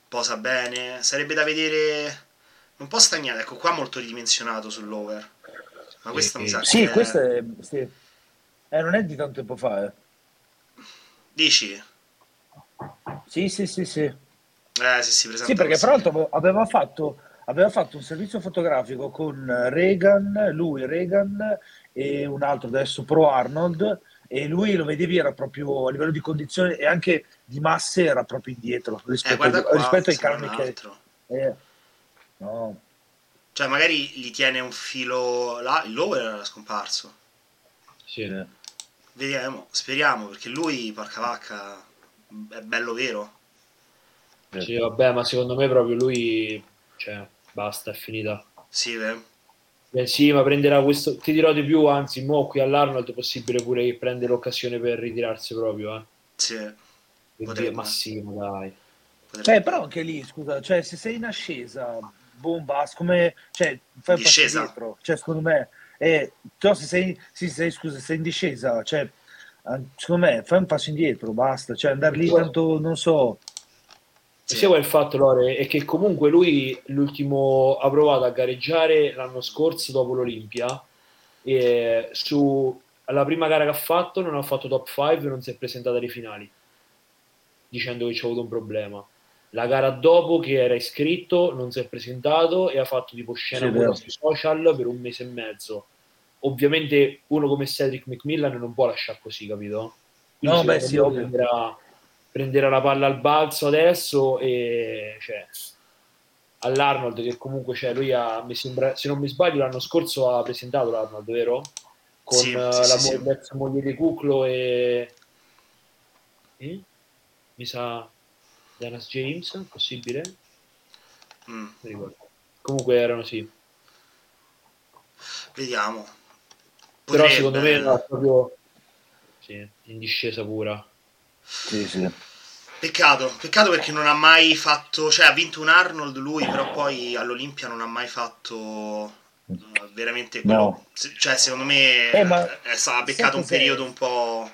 Posa bene. Sarebbe da vedere... Un po' stagnato, ecco qua molto ridimensionato sull'over. Ma questo sì, mi sa sì, che... Sì, questo è... Sì. Eh, non è di tanto tempo fa, eh. Dici? Sì, sì, sì, sì. Eh, sì, sì, sì perché tra l'altro aveva fatto, aveva fatto un servizio fotografico con Reagan, lui, Reagan e un altro adesso Pro Arnold e lui lo vedevi era proprio a livello di condizione e anche di masse era proprio indietro rispetto, eh, qua, rispetto ai calmi che... Eh, no. Cioè magari gli tiene un filo là, il lower era scomparso. Sì. Eh. Vediamo, speriamo perché lui, porca vacca è bello vero. Sì, vabbè, ma secondo me proprio lui, cioè, basta, è finita. Sì, beh. Eh sì, ma prenderà questo, ti dirò di più, anzi, mo qui all'Arnold è possibile pure che prenda l'occasione per ritirarsi proprio, eh. Sì. Potrebbe. Ma sì, ma dai. Potrebbe. Cioè, però anche lì, scusa, cioè, se sei in ascesa, bomba, come, cioè, fai un passo dietro, cioè, secondo me, eh, se sei, sì, sei, scusa, sei in discesa, cioè, secondo me fai un passo indietro, basta, cioè andare lì tanto non so. Sì. Sia il fatto, Lore, è che comunque lui l'ultimo ha provato a gareggiare l'anno scorso dopo l'Olimpia e su alla prima gara che ha fatto non ha fatto top 5 non si è presentato alle finali dicendo che c'è avuto un problema la gara dopo che era iscritto non si è presentato e ha fatto tipo scena sì, sui social per un mese e mezzo ovviamente uno come Cedric McMillan non può lasciare così, capito? Quindi no, beh, sì, prenderà, prenderà, la palla al balzo adesso e cioè, all'Arnold che comunque cioè, lui ha, mi sembra, se non mi sbaglio l'anno scorso ha presentato l'Arnold, vero? Con sì, uh, sì, la mo- sì. moglie di Cuclo e... Eh? mi sa Danas James, possibile? Mm. Comunque erano sì. Vediamo. Potrebbe... Però secondo me no, proprio sì, in discesa pura. Sì, sì. Peccato, peccato perché non ha mai fatto, cioè ha vinto un Arnold lui, però poi all'Olimpia non ha mai fatto uh, veramente quello, no. cioè secondo me eh, ma ha beccato un periodo un po'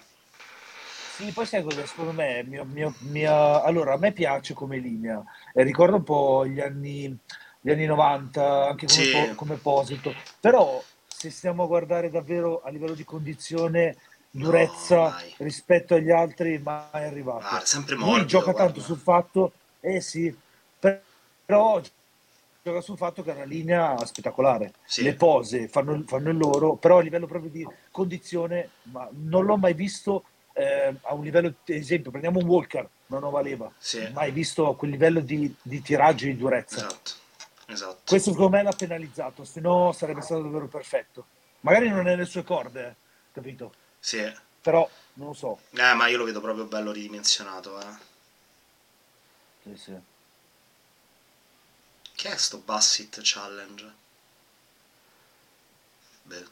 Sì, poi sai cosa? Secondo me, mio, mio, mia... allora a me piace come linea, eh, ricordo un po' gli anni, gli anni 90, anche come, Sì. po- come Posito, però se stiamo a guardare davvero a livello di condizione, durezza mai. rispetto agli altri, mai arrivato. Ah, sempre Lui morbido, gioca tanto guarda. sul fatto, eh sì, per- però gioca sul fatto che ha una linea spettacolare. Sì. Le pose fanno, fanno il loro, però a livello proprio di condizione, ma non l'ho mai visto eh, a un livello, esempio, prendiamo un Walker, non lo valeva, Sì. mai visto a quel livello di, di tiraggio e di durezza. Esatto, esatto. Questo secondo me l'ha penalizzato, se no sarebbe stato davvero perfetto. Magari non è nelle sue corde, eh, capito? Sì. Eh, Però non lo so. ma io lo vedo proprio bello ridimensionato, eh. Sì, sì. Che è sto Bassett Challenge? Beh,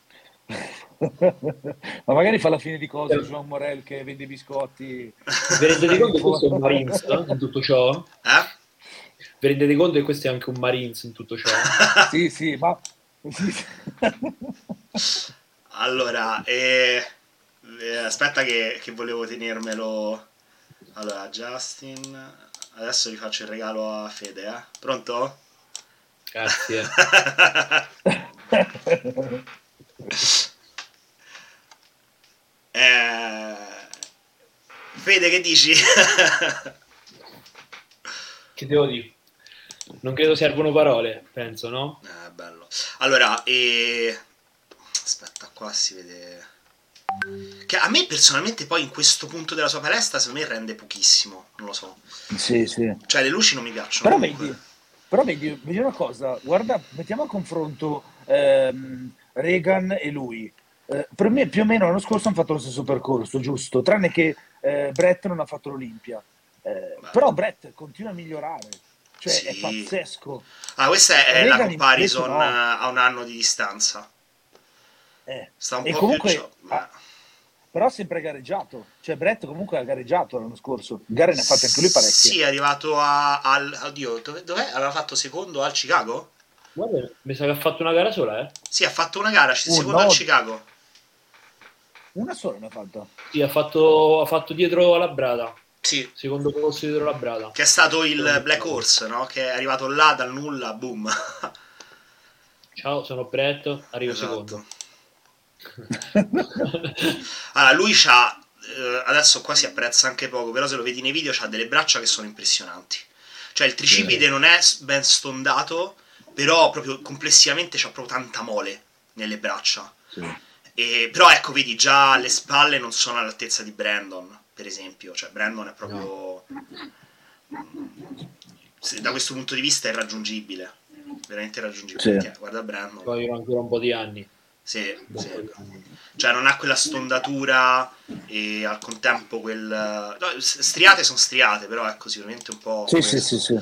Ma magari fa la fine di cose Joan Morel che vende i biscotti. Vi rendete conto che questo è un Marines eh, in tutto ciò? eh? Vi rendete conto che questo è anche un Marines in tutto ciò? Sì, sì, ma... Allora, eh, eh, aspetta che, che volevo tenermelo. Allora, Justin, adesso vi faccio il regalo a Fede, eh? Pronto? Grazie. Eh, Fede, che dici? Che devo dire? Non credo servono parole, penso, no? Eh, bello. Allora, e... aspetta, qua si vede. Che a me personalmente poi in questo punto della sua palestra secondo me rende pochissimo, non lo so. sì, sì. Cioè le luci non mi piacciono. Però comunque. vedi, però vedi, vedi una cosa, guarda, mettiamo a confronto ehm, Reagan e lui. Eh, per me più o meno l'anno scorso hanno fatto lo stesso percorso, giusto? Tranne che eh, Brett non ha fatto l'Olimpia. Eh, però Brett continua a migliorare, cioè è Sì. pazzesco. Ah, questa è la Reagan comparison no. a un anno di distanza. Eh. Sta un E po' comunque più gio- ha- però ha sempre gareggiato, cioè Brett comunque ha gareggiato l'anno scorso, gare ne ha fatte anche lui parecchie. Sì, è arrivato a, al... Oddio, dove, dov'è? Aveva fatto secondo al Chicago? Guarda, mi sa che ha fatto una gara sola, eh? Sì, ha fatto una gara, Oh, secondo no. al Chicago. Una sola ne ha fatta. Sì, ha fatto, ha fatto dietro la Brada. Sì, Secondo posto dietro la Brada. che è stato il Black Horse, no? Che è arrivato là dal nulla, boom. Ciao, sono Brett, arrivo Esatto. secondo. Allora, lui c'ha. eh, adesso qua si apprezza anche poco, però se lo vedi nei video c'ha delle braccia che sono impressionanti. Cioè il tricipite non è ben stondato, però proprio complessivamente c'ha proprio tanta mole nelle braccia. E, però ecco, vedi, già le spalle non sono all'altezza di Brandon, per esempio. Cioè Brandon è proprio... se- da questo punto di vista è irraggiungibile. Veramente irraggiungibile. Sì. Guarda Brandon. Vogliono ancora un po' di anni. Sì, sì. Cioè non ha quella stondatura e al contempo quel... no, striate sono striate, però ecco sicuramente un po'... Sì, sì, sì, sì.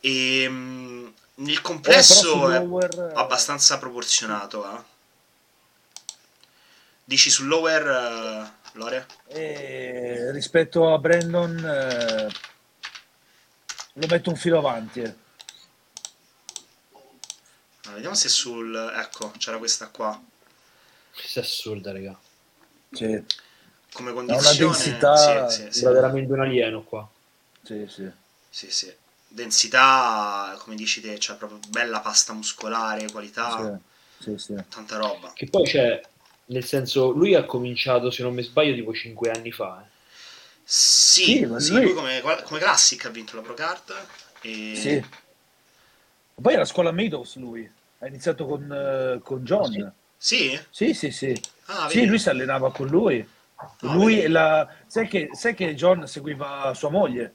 E mm, nel Eh, complesso su è lower, eh, abbastanza proporzionato. eh. Dici sul lower, eh, Lore? eh, rispetto a Brandon eh, lo metto un filo avanti. Ah, vediamo se sul... Ecco, c'era questa qua. Questa è assurda, raga. Sì, Come una condizione... densità- Sì, sì, sì. Sembra veramente un alieno qua. sì, sì. Sì, sì. Densità, come dici te, cioè proprio bella pasta muscolare, qualità, Sì, sì, sì. tanta roba. Che poi c'è, nel senso, lui ha cominciato, se non mi sbaglio, tipo 5 anni fa. eh. Sì, Sì, lui- lui come, come Classic ha vinto la Pro Card. E... Sì. Poi era a scuola Meadows lui, ha iniziato con, eh, con John. Sì? Sì, sì, sì. Ah, Sì, lui si allenava con lui. Ah, Lui la... sai, che, sai che John seguiva sua moglie?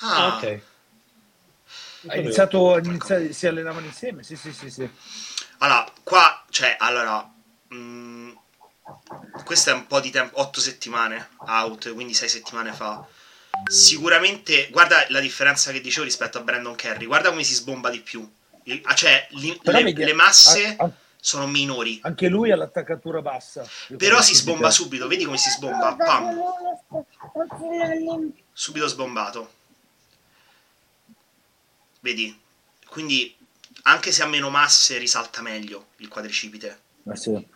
Ah, Ah, ok. Ha iniziato, ha iniziato- si allenavano insieme, sì, sì, sì, sì. Allora, qua, cioè, allora... mm, questo è un po' di tempo, 8 settimane out, quindi 6 settimane fa. Sicuramente, guarda la differenza che dicevo rispetto a Brandon Kerry, guarda come si sbomba di più. Il- ah, cioè, li- le, vedi, le masse a- a- sono minori, anche lui ha l'attaccatura bassa. però si sbomba subito, vedi come si sbomba, pam, subito sbombato. Vedi? Quindi, anche se ha meno masse, risalta meglio il quadricipite. Eh sì.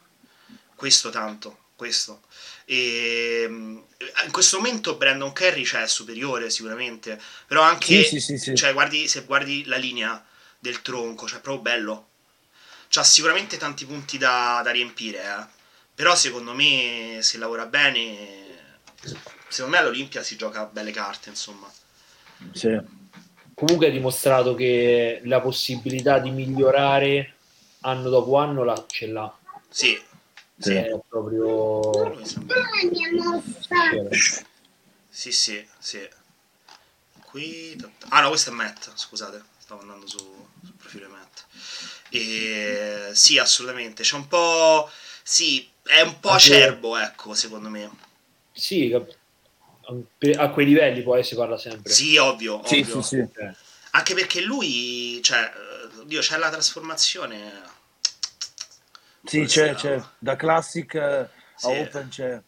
Questo tanto. questo. E, mm, in questo momento Brandon Kerry cioè, è superiore sicuramente, però anche sì, sì, cioè, guardi, se guardi la linea del tronco, cioè proprio bello. C'ha sicuramente tanti punti da, da riempire, eh. però secondo me se lavora bene, secondo me all'Olimpia si gioca belle carte, insomma. Sì. Comunque ha dimostrato che la possibilità di migliorare anno dopo anno la, ce l'ha. Sì, sì. È proprio... Sì, sì, sì. Qui... Ah no, questo è Matt, scusate, stavo andando su, sul profilo di Matt. E... Sì, assolutamente, c'è un po'... Sì, è un po' acerbo, ecco, secondo me. Sì, a quei livelli poi si parla sempre. Sì, ovvio, ovvio. Sì, sì, sì. Anche perché lui, cioè, Dio, c'è la trasformazione sì, c'è, c'è, da Classic a sì. Open c'è.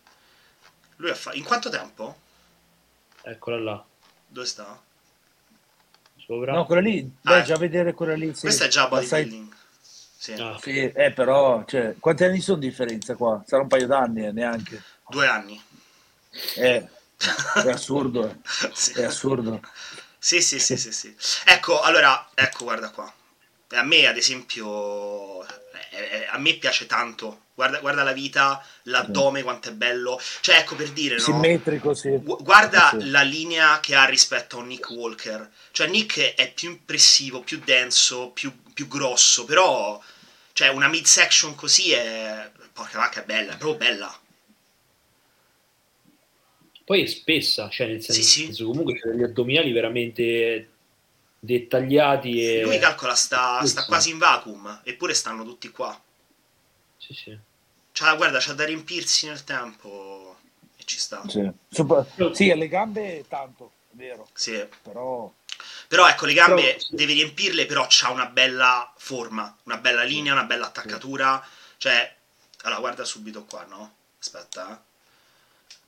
Lui ha fatto... In quanto tempo? Eccola là. Dove sta? Sopra. No, quella lì, ah, già vedere quella lì. Sì. Questa è già bodybuilding. Sì. Ah, sì, eh, però, cioè, quanti anni sono di differenza qua? Sarà un paio d'anni, eh, neanche. Due anni. Eh, è assurdo. Eh. sì. È assurdo. Sì, sì, sì, sì, sì. Ecco, allora, ecco, guarda qua. A me, ad esempio, eh, a me piace tanto. Guarda, guarda la vita, l'addome, quanto è bello. Cioè, ecco per dire, no? Simmetrico, sì. Guarda sì. la linea che ha rispetto a Nick Walker. Cioè, Nick è più impressivo, più denso, più, più grosso, però... Cioè, una midsection così è... Porca vacca, è bella, è proprio bella. Poi è spessa, cioè nel senso, sì, sì. comunque c'è degli addominali veramente dettagliati. E... Lui calcola, sta, sta quasi in vacuum, eppure stanno tutti qua. Sì, sì. Cioè, guarda, c'ha da riempirsi nel tempo e ci sta. Sì, Sopra... sì alle gambe tanto, è vero. Sì. Però... Però ecco, le gambe però, sì. devi riempirle, però c'ha una bella forma, una bella linea, una bella attaccatura. Cioè, allora guarda subito qua, no? Aspetta.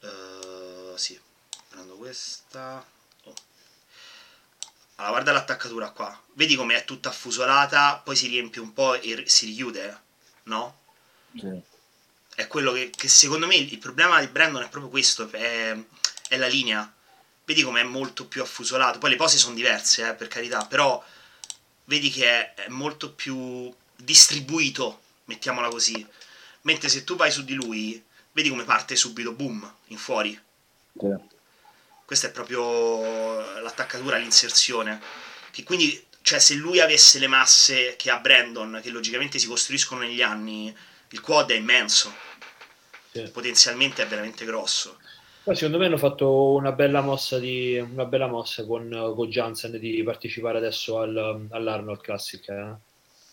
Uh, sì, prendo questa. Allora, guarda l'attaccatura qua. Vedi come è tutta affusolata, poi si riempie un po' e si richiude, no? Sì. È quello che, che secondo me il problema di Brandon è proprio questo, è, è la linea. Vedi come è molto più affusolato. Poi le pose sono diverse, eh, per carità, però vedi che è, è molto più distribuito, mettiamola così. Mentre se tu vai su di lui, vedi come parte subito, boom, in fuori. Sì questa è proprio l'attaccatura, l'inserzione. Che quindi, cioè, se lui avesse le masse che ha Brandon, che logicamente si costruiscono negli anni, il quad è immenso. Sì. Potenzialmente è veramente grosso. Poi secondo me hanno fatto una bella mossa, di, una bella mossa con, con Jansen di partecipare adesso al, all'Arnold Classic. Eh?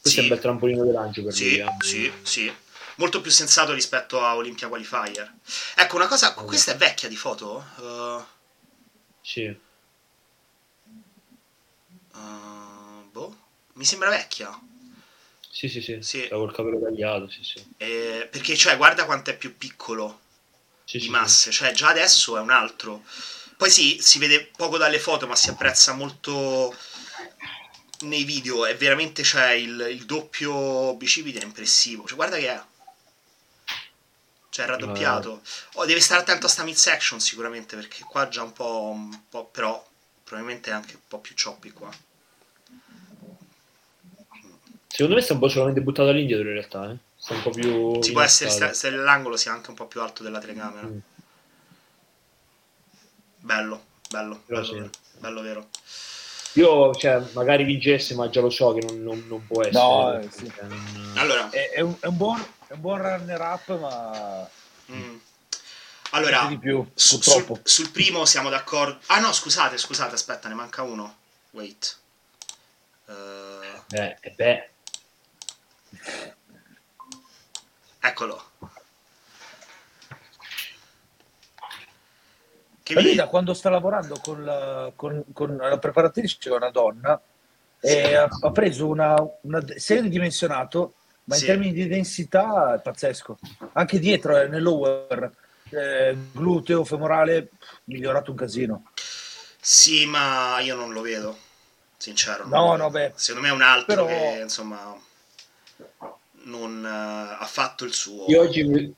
Questo sì. è un bel trampolino di lancio per sì, lui. Eh? Sì, sì. Molto più sensato rispetto a Olympia Qualifier. Ecco, una cosa, questa è vecchia di foto? Uh, sì. Uh, boh, mi sembra vecchia. Sì, sì, sì. sì. Col capello tagliato, sì, sì. Eh, perché, cioè, guarda quanto è più piccolo sì, di sì, masse. Cioè, già adesso è un altro. Poi sì, si vede poco dalle foto, ma si apprezza molto nei video. È veramente, cioè, il, il doppio bicipite è impressivo. Cioè, guarda che è cioè raddoppiato. Oh, deve stare attento a sta midsection sicuramente, perché qua già un po', un po', però probabilmente è anche un po' più choppy qua. Secondo me sta un po' solamente buttato all'indietro in realtà, eh? Sta un po' più... Ci può essere sta, se l'angolo sia anche un po' più alto della telecamera. Mm. Bello, bello, bello, sì. vero, bello vero. Io, cioè, magari vincesse, ma già lo so che non, non, non può essere. No, eh, sì. non... Allora, è, è, un, è un buon un buon runner up, ma. Mm. Allora, più, su, sul, sul, primo siamo d'accordo. Ah, no, scusate, scusate, aspetta, ne manca uno. Wait. Uh... Eh, beh. Eccolo. Che mi... da quando sta lavorando con la, con, con la preparatrice, c'è una donna, sì. e ha, ha preso una, una serie dimensionato ma sì. in termini di densità è pazzesco. Anche dietro, eh, nel lower, eh, gluteo, femorale, migliorato un casino. Sì, ma io non lo vedo, sincero. No, no, beh. Secondo me è un altro Però... che, insomma, non uh, ha fatto il suo. Io oggi,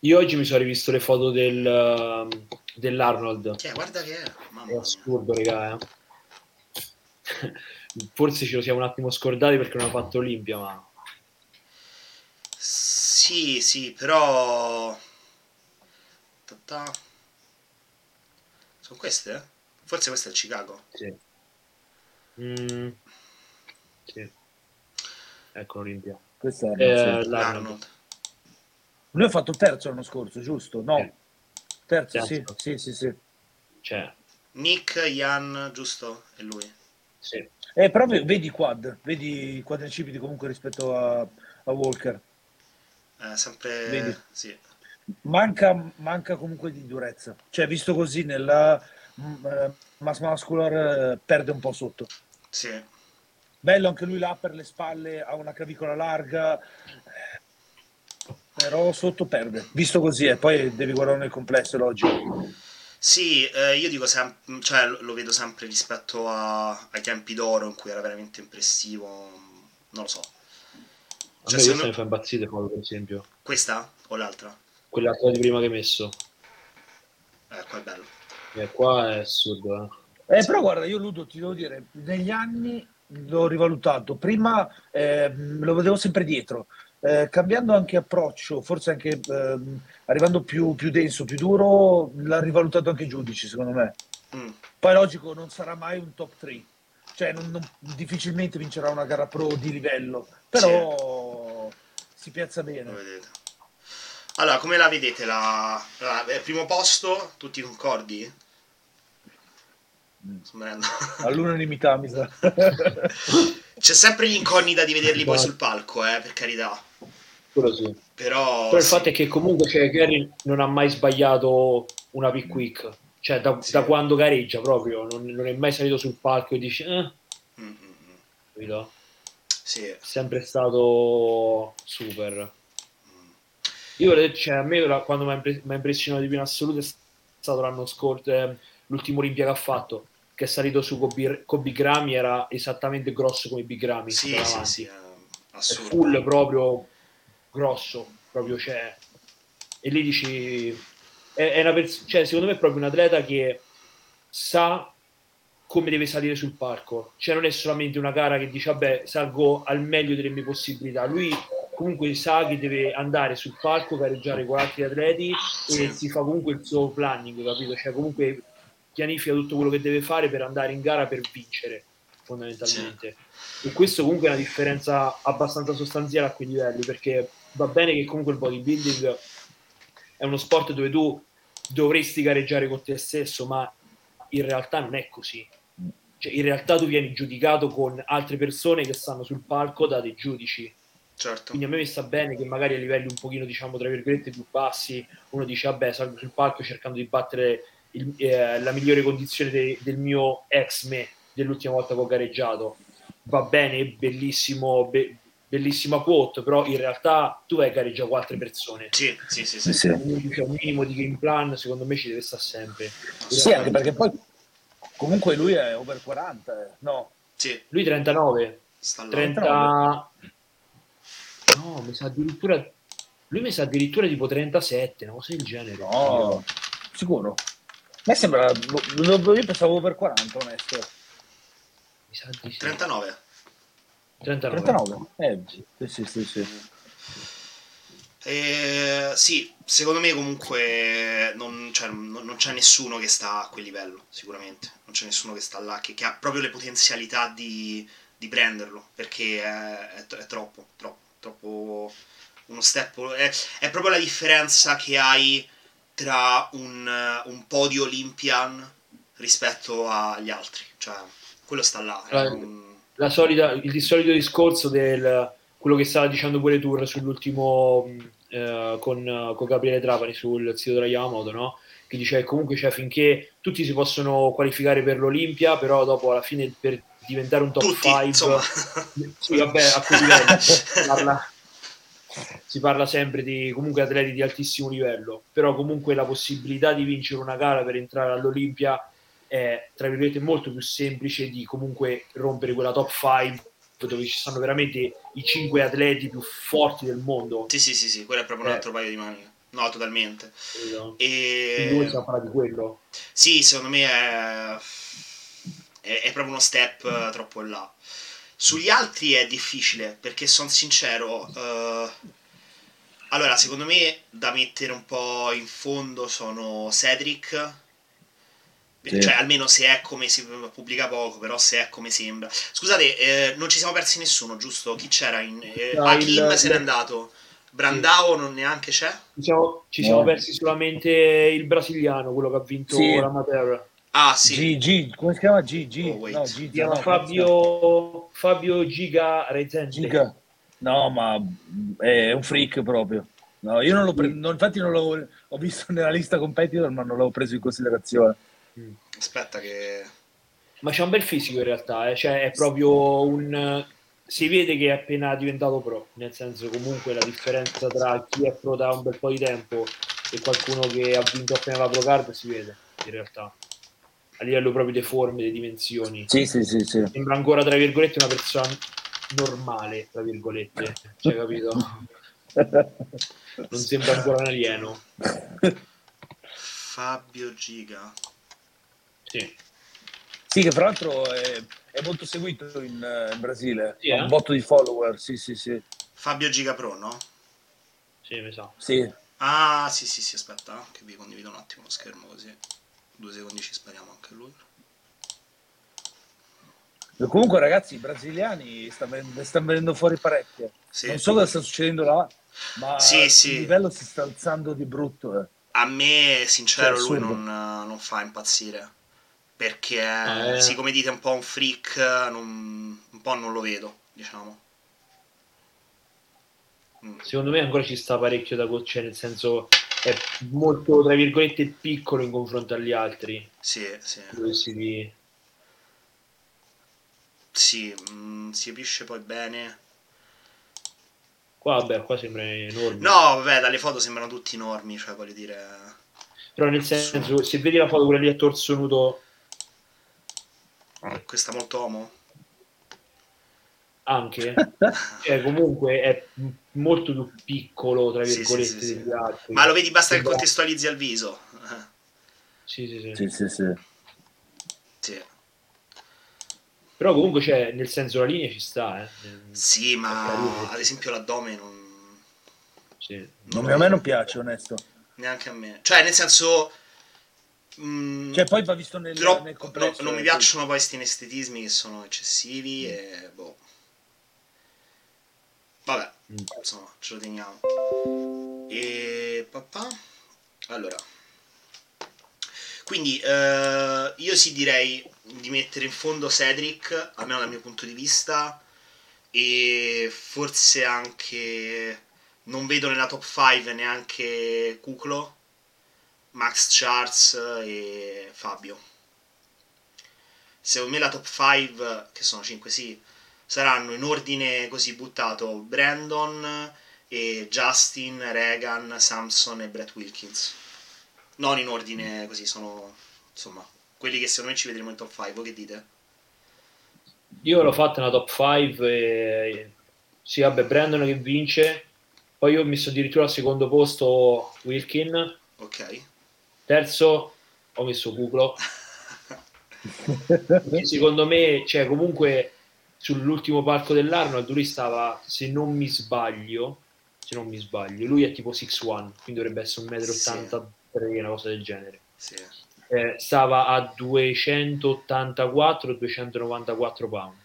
Io oggi mi sono rivisto le foto del, uh, dell'Arnold. Cioè, guarda che è. Mamma è assurdo, raga. Eh. Forse ce lo siamo un attimo scordati perché non ha fatto Olimpia, ma... Sì, sì, però... Ta-ta. Sono queste? Forse questo è il Chicago. Sì. Mm. Sì. Ecco Olimpia. Questo è eh, l'Arnold. Lui ha fatto terzo l'anno scorso, giusto? No. Eh. Terzo, terzo, sì, sì, sì, sì. C'è. Nick, Jan, giusto? E lui. Sì. Eh, però vedi quad, vedi i quadricipiti comunque rispetto a, a Walker. Eh, sempre... Sì. Manca, manca, comunque di durezza. Cioè, visto così, nella uh, mass muscular uh, perde un po' sotto. Sì. Bello anche lui là per le spalle, ha una clavicola larga, però sotto perde. Visto così, e eh, poi devi guardare nel complesso, logico. Sì, eh, io dico sempre, cioè lo vedo sempre rispetto a, ai tempi d'oro in cui era veramente impressivo, non lo so. Cioè, a me questa me... mi fa impazzire proprio, per esempio. Questa o l'altra? Quella di prima che hai messo. Eh, qua è bello. Eh, qua è assurdo, eh. eh però guarda, io Ludo ti devo dire, negli anni l'ho rivalutato. Prima eh, lo vedevo sempre dietro, eh, cambiando anche approccio, forse anche eh, arrivando più, più, denso, più duro, l'ha rivalutato anche i giudici, secondo me. Mm. Poi logico, non sarà mai un top 3, cioè non, non, difficilmente vincerà una gara pro di livello, però sì. si piazza bene. Allora, come la vedete? La, la, primo posto, tutti concordi? Mm. All'unanimità, mi sa. C'è sempre l'incognita di vederli poi sul palco, eh, per carità. Quello sì. Però, Però il fatto è che comunque cioè, Gary non ha mai sbagliato una pick quick. Cioè, da, sì. da quando gareggia proprio, non, non, è mai salito sul palco e dice... Eh. Mm-hmm. Capito? Sì. È sempre stato super. Mm. Io, cioè, a me quando mi ha impressionato di più in assoluto è stato l'anno scorso, eh, l'ultimo Olimpia che ha fatto che è salito su Kobe, Kobe Grami era esattamente grosso come Big Grami. Sì, sì, sì, è full proprio grosso, proprio c'è. E lì dici, è, è una pers- cioè, secondo me è proprio un atleta che sa come deve salire sul palco. Cioè non è solamente una gara che dice vabbè salgo al meglio delle mie possibilità. Lui comunque sa che deve andare sul palco, gareggiare con altri atleti e si fa comunque il suo planning, capito? Cioè comunque pianifica tutto quello che deve fare per andare in gara per vincere, fondamentalmente. E questo comunque è una differenza abbastanza sostanziale a quei livelli, perché va bene che comunque il bodybuilding è uno sport dove tu dovresti gareggiare con te stesso, ma in realtà non è così. Cioè, in realtà tu vieni giudicato con altre persone che stanno sul palco da dei giudici. Certo. Quindi a me mi sta bene che magari a livelli un pochino, diciamo, tra virgolette, più bassi, uno dice, vabbè, salgo sul palco cercando di battere il, eh, la migliore condizione de, del mio ex me dell'ultima volta che ho gareggiato. Va bene, bellissimo, be, bellissima quote, però in realtà tu hai gareggiato con altre persone. Sì, sì, sì. sì. sì. un minimo di game plan, secondo me ci deve stare sempre. Sì, anche perché poi comunque lui è over 40, eh. no? Sì. Lui 39. Sta 30... No, mi sa addirittura... Lui mi sa addirittura tipo 37, una cosa del genere. No, sicuro. A me sembra. Io pensavo per 40, onesto. Mi sa di sì. 39. 39. 39. Eh, sì, sì, sì. Eh, sì, secondo me comunque non, cioè, non, non, c'è nessuno che sta a quel livello, sicuramente. Non c'è nessuno che sta là, che, che ha proprio le potenzialità di, di prenderlo, perché è, è, è, troppo, troppo, troppo uno step. È, è proprio la differenza che hai tra un, un po' di Olympian rispetto agli altri. Cioè, quello sta là. La, un... la solita, il solito discorso del quello che stava dicendo pure Tour sull'ultimo eh, con, con, Gabriele Trapani sul sito della Yamamoto, no? che dice che comunque cioè, finché tutti si possono qualificare per l'Olimpia, però dopo alla fine per diventare un top 5 sì, vabbè, a quel livello parla, si parla sempre di comunque atleti di altissimo livello, però comunque la possibilità di vincere una gara per entrare all'Olimpia è tra virgolette molto più semplice di comunque rompere quella top 5 dove ci sono veramente i 5 atleti più forti del mondo. Sì, sì, sì, sì, quello è proprio un eh. altro paio di maniche. No, totalmente. Esatto. E... Lui sa fare di quello. Sì, secondo me è... è, è proprio uno step troppo in là. Sugli altri è difficile, perché sono sincero. Uh... Allora, secondo me da mettere un po' in fondo sono Cedric. Sì. Cioè, almeno se è come si pubblica poco, però se è come sembra. Scusate, eh, non ci siamo persi nessuno, giusto? Chi c'era? In... Eh, no, Hakim il... se n'è andato. Brandao sì. non neanche c'è? Ci siamo, ci siamo persi solamente il brasiliano, quello che ha vinto sì. la Matera. Ah, sì. G, come si chiama? G, G. Oh, no, G, si chiama no, Fabio, Fabio Giga Rezende. Giga. No, ma è un freak proprio. No, io non l'ho preso, no, infatti non l'ho ho visto nella lista competitor, ma non l'ho preso in considerazione. Mm. Aspetta che... Ma c'è un bel fisico in realtà, eh? cioè è proprio un... Si vede che è appena diventato pro, nel senso comunque la differenza tra chi è pro da un bel po' di tempo e qualcuno che ha vinto appena la pro card si vede in realtà a livello proprio di forme, di dimensioni. Sì, sì, sì, sì. Sembra ancora, tra virgolette, una persona normale, tra virgolette, cioè, capito? non sembra ancora un alieno. Fabio Giga. Sì. Sì, che fra l'altro è, è molto seguito in, eh, in Brasile. Sì, ha eh? un botto di follower, sì, sì, sì. Fabio Giga Pro, no? Sì, mi sa. Sì. Ah, sì, sì, sì, aspetta, che vi condivido un attimo lo schermo così. Due secondi ci spariamo anche lui. Comunque, ragazzi, i brasiliani stanno venendo fuori parecchie. Sì. Non so cosa sta succedendo là, ma sì, sì. il livello si sta alzando di brutto. Eh. A me, sincero, lui non, non, fa impazzire. Perché, eh. sì, come dite, un po' un freak, non, un po' non lo vedo, diciamo. Mm. Secondo me ancora ci sta parecchio da cioè nel senso è molto, tra virgolette, piccolo in confronto agli altri. Sì, sì. Si, sì, mh, mm, si capisce poi bene. Qua, vabbè, qua sembra enorme. No, vabbè, dalle foto sembrano tutti enormi, cioè, voglio dire... Però nel senso, se vedi la foto quella lì a torso nudo... Questa molto omo? Anche. cioè, comunque è molto più piccolo, tra virgolette, sì, sì, sì, altri. Ma lo vedi, basta che contestualizzi al viso. Sì, sì, sì. sì, sì, sì. sì. Però comunque c'è, nel senso, la linea ci sta, eh. Sì, ma ad esempio l'addome non... Sì. non a me non piace, onesto. Neanche a me. Cioè, nel senso... Mm, cioè, poi va visto nel, troppo, nel complesso. No, non mi eh, piacciono poi questi inestetismi che sono eccessivi mm. e boh. Vabbè, mm. insomma, ce lo teniamo. E papà. Allora. Quindi eh, io sì direi di mettere in fondo Cedric, almeno dal mio punto di vista, e forse anche non vedo nella top 5 neanche Cuclo, Max Charles e Fabio. Secondo me la top 5, che sono 5 sì, saranno in ordine così buttato Brandon e Justin, Regan, Samson e Brett Wilkins. Non in ordine così, sono insomma quelli che secondo me ci vedremo in top 5. Voi che dite? Io l'ho fatta nella top 5 e sì, vabbè, Brandon che vince. Poi io ho messo addirittura al secondo posto Wilkin. Ok. Terzo ho messo Cuclo. secondo me, cioè comunque sull'ultimo palco dell'Arnold lui stava, se non mi sbaglio, se non mi sbaglio, lui è tipo 6'1, quindi dovrebbe essere 1,83 m, sì. una cosa del genere. Sì. Eh, stava a 284-294 pound.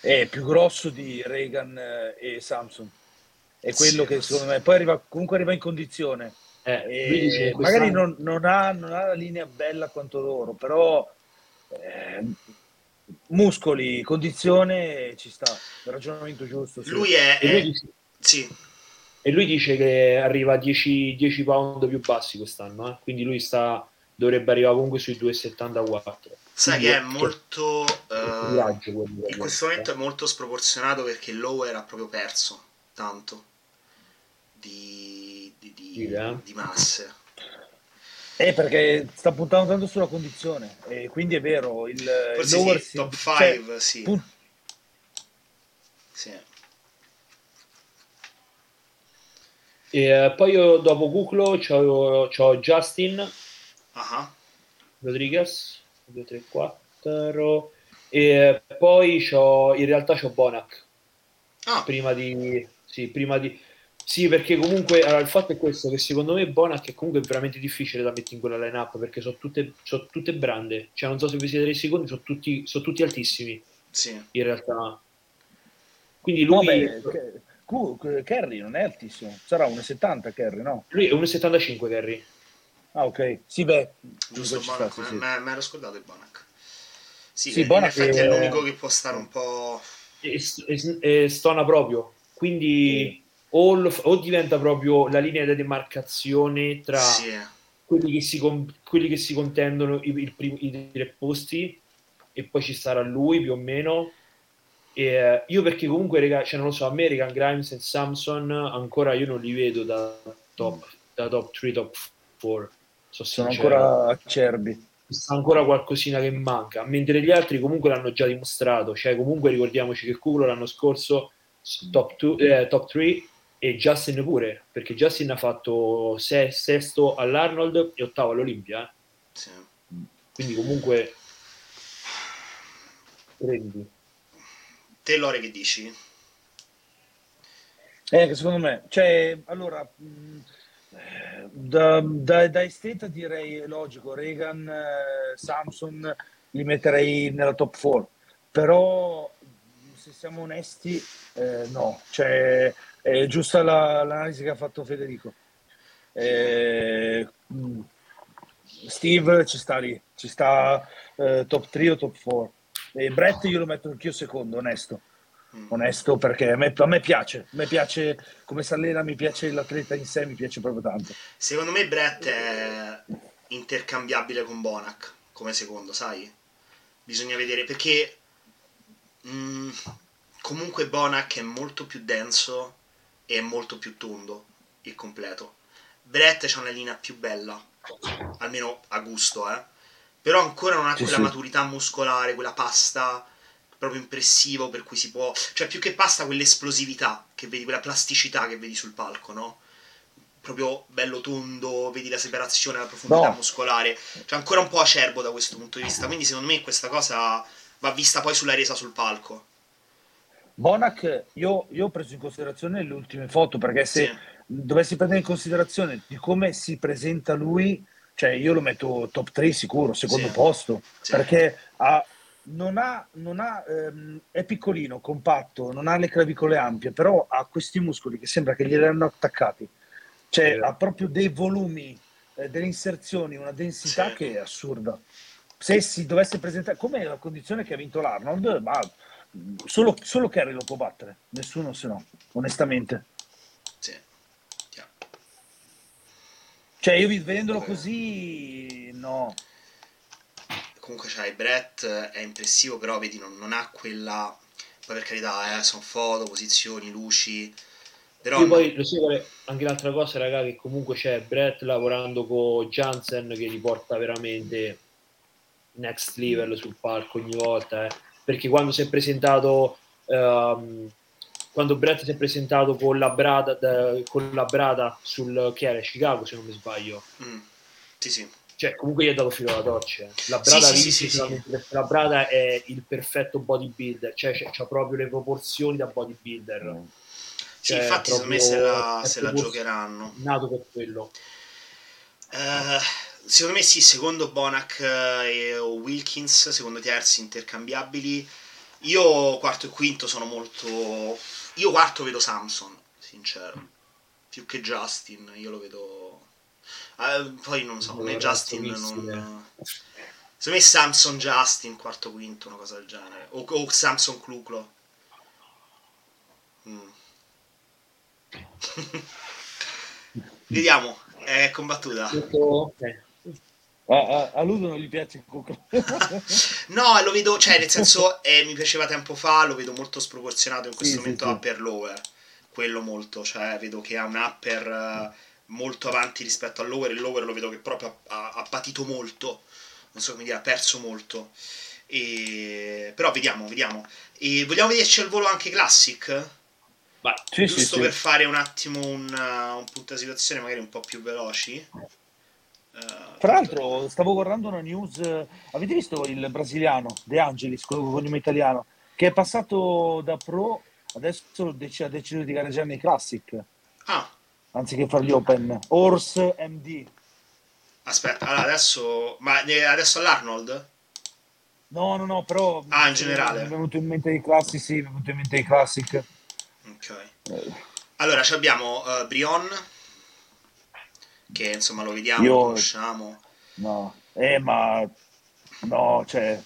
È più grosso di Reagan eh, e Samsung. È quello sì, che secondo me poi arriva, comunque arriva in condizione. Eh, magari non, non, ha, non, ha, la linea bella quanto loro, però eh, muscoli, condizione, ci sta, il ragionamento giusto. Sì. Lui è... E lui, dice, sì. e lui dice che arriva a 10, 10 pound più bassi quest'anno, eh? quindi lui sta, dovrebbe arrivare comunque sui 2,74. Sai che è molto... Uh, viaggio, in questo momento è molto sproporzionato perché lower ha proprio perso tanto di, di, di, di masse. Eh, perché sta puntando tanto sulla condizione, e quindi è vero, il, Forse il sì, top 5, cioè, sì. Pun- sì. E, poi io dopo Cuclo ho Justin uh-huh. Rodriguez 2, 3, 4 e poi c'ho, in realtà c'ho Bonac ah. prima di sì, prima di sì, perché comunque allora, il fatto è questo: che secondo me Bonac è comunque veramente difficile da mettere in quella line-up perché sono tutte, so tutte brande. Cioè, non so se vi siete resi conto, sono tutti, so tutti altissimi. Sì. In realtà. Quindi lui. Beh, Kerry non è altissimo, sarà 1,70 Kerry, no? Lui è 1,75 Kerry. Ah, ok. Sì, beh, giusto, Bonac, sta, sì, sì. mi ero scordato il Bonac. Sì, sì in effetti è... è l'unico che può stare un po'. E, e, e stona proprio. Quindi o, lo, o, diventa proprio la linea di demarcazione tra sì. quelli, che si, quelli, che si, contendono i, il prim, i tre posti e poi ci sarà lui più o meno. E, eh, io perché comunque, rega, cioè non lo so, a me Regan Grimes e Samson ancora io non li vedo da top, da top 3, top 4. So Sono ancora acerbi sta ancora qualcosina che manca, mentre gli altri comunque l'hanno già dimostrato, cioè comunque ricordiamoci che Culo l'anno scorso top 2, eh, top 3 e Justin pure, perché Justin ha fatto se, sesto all'Arnold e ottavo all'Olimpia. Eh. Sì. Quindi comunque prendi. Te Lore che dici? Eh, secondo me, cioè, allora, mh, da, da, da esteta direi logico, Reagan, eh, Samson li metterei nella top 4, però se siamo onesti, eh, no, cioè, è giusta la, l'analisi che ha fatto Federico. Eh, Steve ci sta lì, ci sta eh, top 3 o top 4. E Brett io lo metto anch'io secondo, onesto. Mm. Onesto perché a me, a me piace, a me piace come si allena, mi piace l'atleta in sé, mi piace proprio tanto. Secondo me Brett è intercambiabile con Bonac come secondo, sai? Bisogna vedere perché mh, mm, comunque Bonac è molto più denso e è molto più tondo il completo. Brett c'ha una linea più bella, almeno a gusto, eh. Però ancora non ha sì, quella sì. maturità muscolare, quella pasta proprio impressivo per cui si può... Cioè più che pasta quell'esplosività che vedi, quella plasticità che vedi sul palco, no? Proprio bello tondo, vedi la separazione, la profondità no. muscolare. Cioè ancora un po' acerbo da questo punto di vista. Quindi secondo me questa cosa va vista poi sulla resa sul palco. Bonac, io, io, ho preso in considerazione le ultime foto perché se sì. dovessi prendere in considerazione di come si presenta lui, cioè io lo metto top 3 sicuro, secondo sì. posto, sì. perché ha, non ha, non ha ehm, è piccolino, compatto, non ha le clavicole ampie, però ha questi muscoli che sembra che glieli hanno attaccati, cioè ha proprio dei volumi, eh, delle inserzioni, una densità che è assurda. Se si dovesse presentare, come la condizione che ha vinto l'Arnold, ma Solo, solo Kerry lo può battere, nessuno se no, onestamente. Sì. Yeah. Cioè, io vedendolo così, no. Comunque, c'hai Brett, è impressivo, però vedi, non, non ha quella. Poi per carità, eh, sono foto, posizioni, luci. Però Io poi lo so anche l'altra cosa, raga, che comunque c'è Brett lavorando con Jansen che li porta veramente next level sul palco ogni volta. Eh perché quando si è presentato um, quando Brett si è presentato con la Brada, da, con la Brada sul che era Chicago se non mi sbaglio. Mm. sì sì. Cioè comunque gli ha dato filo alla doccia la Brada, sì, sì, sì, la Brada è il perfetto bodybuilder. Cioè c'ha proprio le proporzioni da bodybuilder. Mm. Cioè, sì, infatti secondo me se la, se la giocheranno. nato per quello. Uh, Secondo me sì, secondo Bonac eh, e Wilkins, secondo terzi intercambiabili. Io quarto e quinto sono molto... Io quarto vedo Samson, sincero. Più che Justin, io lo vedo... Eh, poi non so, me Justin non... Secondo me Samson Justin, quarto quinto, una cosa del genere. O, o Samson Cluclo. Mm. Vediamo, è combattuta. Okay. A, a, lui non gli piace il cucco. no, lo vedo, cioè, nel senso, eh, mi piaceva tempo fa, lo vedo molto sproporzionato in questo sì, momento sì, upper lower. Quello molto, cioè, vedo che ha un upper uh, molto avanti rispetto al lower. Il lower lo vedo che proprio ha, ha patito molto. Non so come dire, ha perso molto. E... Però vediamo, vediamo. E vogliamo vederci al volo anche Classic? Ma sì, giusto sì, per sì. fare un attimo un, uh, un punto di situazione magari un po' più veloci. Tra l'altro stavo guardando una news, avete visto il brasiliano De Angelis, quello con nome italiano, che è passato da pro, adesso dec- ha deciso di gareggiare nei Classic. Ah. Anziché fare gli Open. Horse MD. Aspetta, allora adesso... Ma adesso all'Arnold? No, no, no, però... Ah, in generale? Mi è venuto in mente i Classic, sì, mi è venuto in mente i Classic. Ok. Allora, abbiamo uh, Brion, che insomma lo vediamo, Io... lo conosciamo. No, eh, ma no, cioè,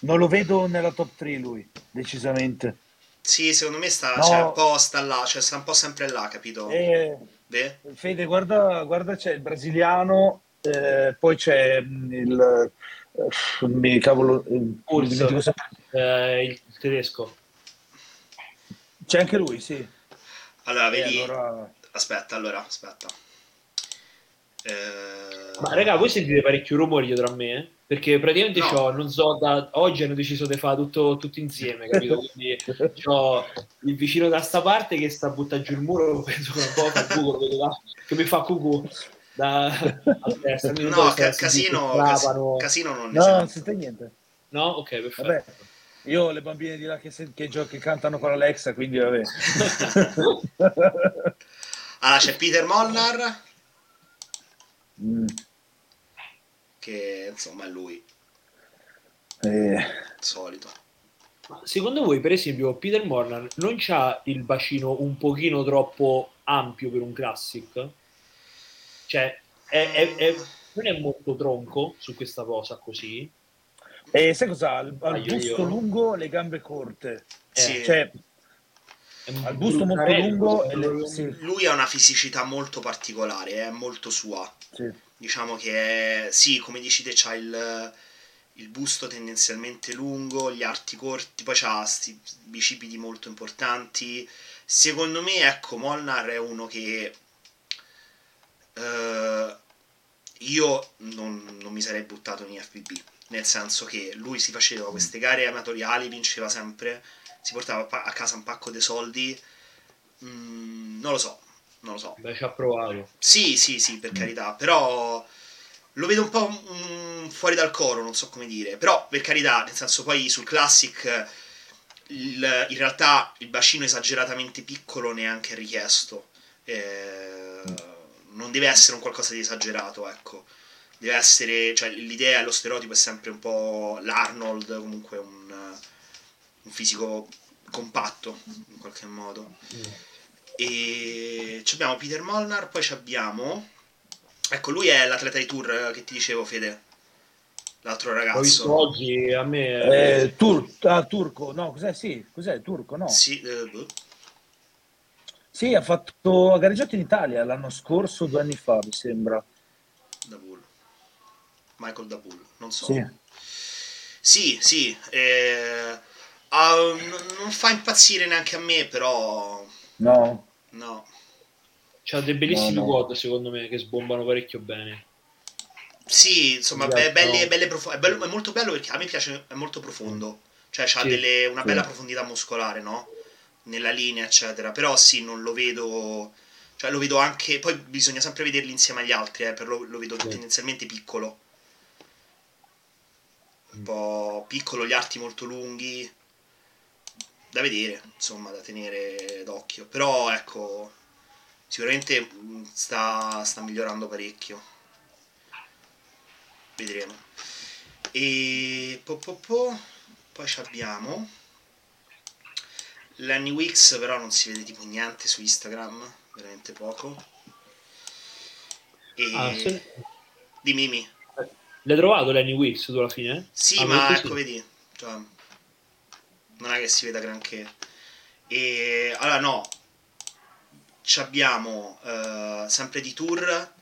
non lo vedo nella top 3 lui, decisamente. Sì, secondo me sta, no. cioè, un po' sta là, cioè sta un po' sempre là, capito? Eh, Beh. Fede, guarda, guarda, c'è il brasiliano, eh, poi c'è il, eh, mi cavolo, il, eh, il tedesco. C'è anche lui, sì. Allora, vedi... Allora... Aspetta, allora, aspetta. Eh... Ma raga, voi sentite parecchio rumori dietro a me? Eh? Perché praticamente no. c'ho, non so, da oggi hanno deciso di fare tutto, tutto insieme, capito? Quindi c'ho il vicino da sta parte che sta buttando giù il muro, penso che un po' fa cucù, che mi fa cucù da a destra. No, ca- casino, casino, casino non ne No, non sente niente. No? Ok, perfetto. Vabbè. Io ho le bambine di là che, che, che cantano con Alexa, quindi vabbè. allora c'è Peter Molnar. Mm. Che insomma è lui. Eh. Solito. Secondo voi, per esempio, Peter Molnar non c'ha il bacino un pochino troppo ampio per un classic? Cioè, è, è, è, non è molto tronco su questa cosa così? E sai cosa? Al, al busto io. lungo, le gambe corte. Sì. Cioè, al busto molto lungo. Le... Sì. Lui ha una fisicità molto particolare, è molto sua. Sì. Diciamo che, sì, come dici te, c'ha il, il, busto tendenzialmente lungo, gli arti corti, poi c'ha questi bicipiti molto importanti. Secondo me, ecco, Molnar è uno che... Uh, io non, non mi sarei buttato in FBB nel senso che lui si faceva queste gare amatoriali, vinceva sempre, si portava a casa un pacco di soldi, mm, non lo so, non lo so. Beh, ci ha provato. Sì, sì, sì, per mm. carità, però lo vedo un po' mm, fuori dal coro, non so come dire, però per carità, nel senso poi sul Classic il, in realtà il bacino esageratamente piccolo neanche è richiesto. Eh, non deve essere un qualcosa di esagerato, ecco deve essere, cioè l'idea, lo stereotipo è sempre un po' l'Arnold, comunque un, un fisico compatto in qualche modo. Mm. E abbiamo Peter Molnar, poi abbiamo, ecco lui è l'atleta di tour che ti dicevo Fede, l'altro ragazzo. Oggi a me... Eh, tur- ah, turco, no, cos'è? Sì, cos'è? Turco, no? Sì, eh, boh. sì, ha fatto, ha gareggiato in Italia l'anno scorso, due anni fa, mi sembra. Da Bull. Michael da Bull, non so. Sì, sì, sì eh, uh, non fa impazzire neanche a me, però... No. No. C'ha dei bellissimi no, no. quad, secondo me, che sbombano parecchio bene. Sì, insomma, be- belli, belle prof- è, bello, è, molto bello perché a me piace, è molto profondo. Cioè, ha sì, una bella profondità muscolare, no? Nella linea, eccetera. Però sì, non lo vedo... Cioè, lo vedo anche... Poi bisogna sempre vederli insieme agli altri, eh, per lo, lo vedo sì. tendenzialmente piccolo un po' piccolo, gli arti molto lunghi, da vedere, insomma, da tenere d'occhio. Però ecco, sicuramente mm, sta, sta migliorando parecchio. Vedremo. E po, po, po. poi abbiamo Lenny Wix, però non si vede tipo niente su Instagram, veramente poco. E... Ah, sì. Di Mimi. L'hai trovato Lenny Wills tu alla fine? Sì, ah, ma ecco, sì. vedi, cioè, non è che si veda granché. E allora no, ci abbiamo uh, sempre di tour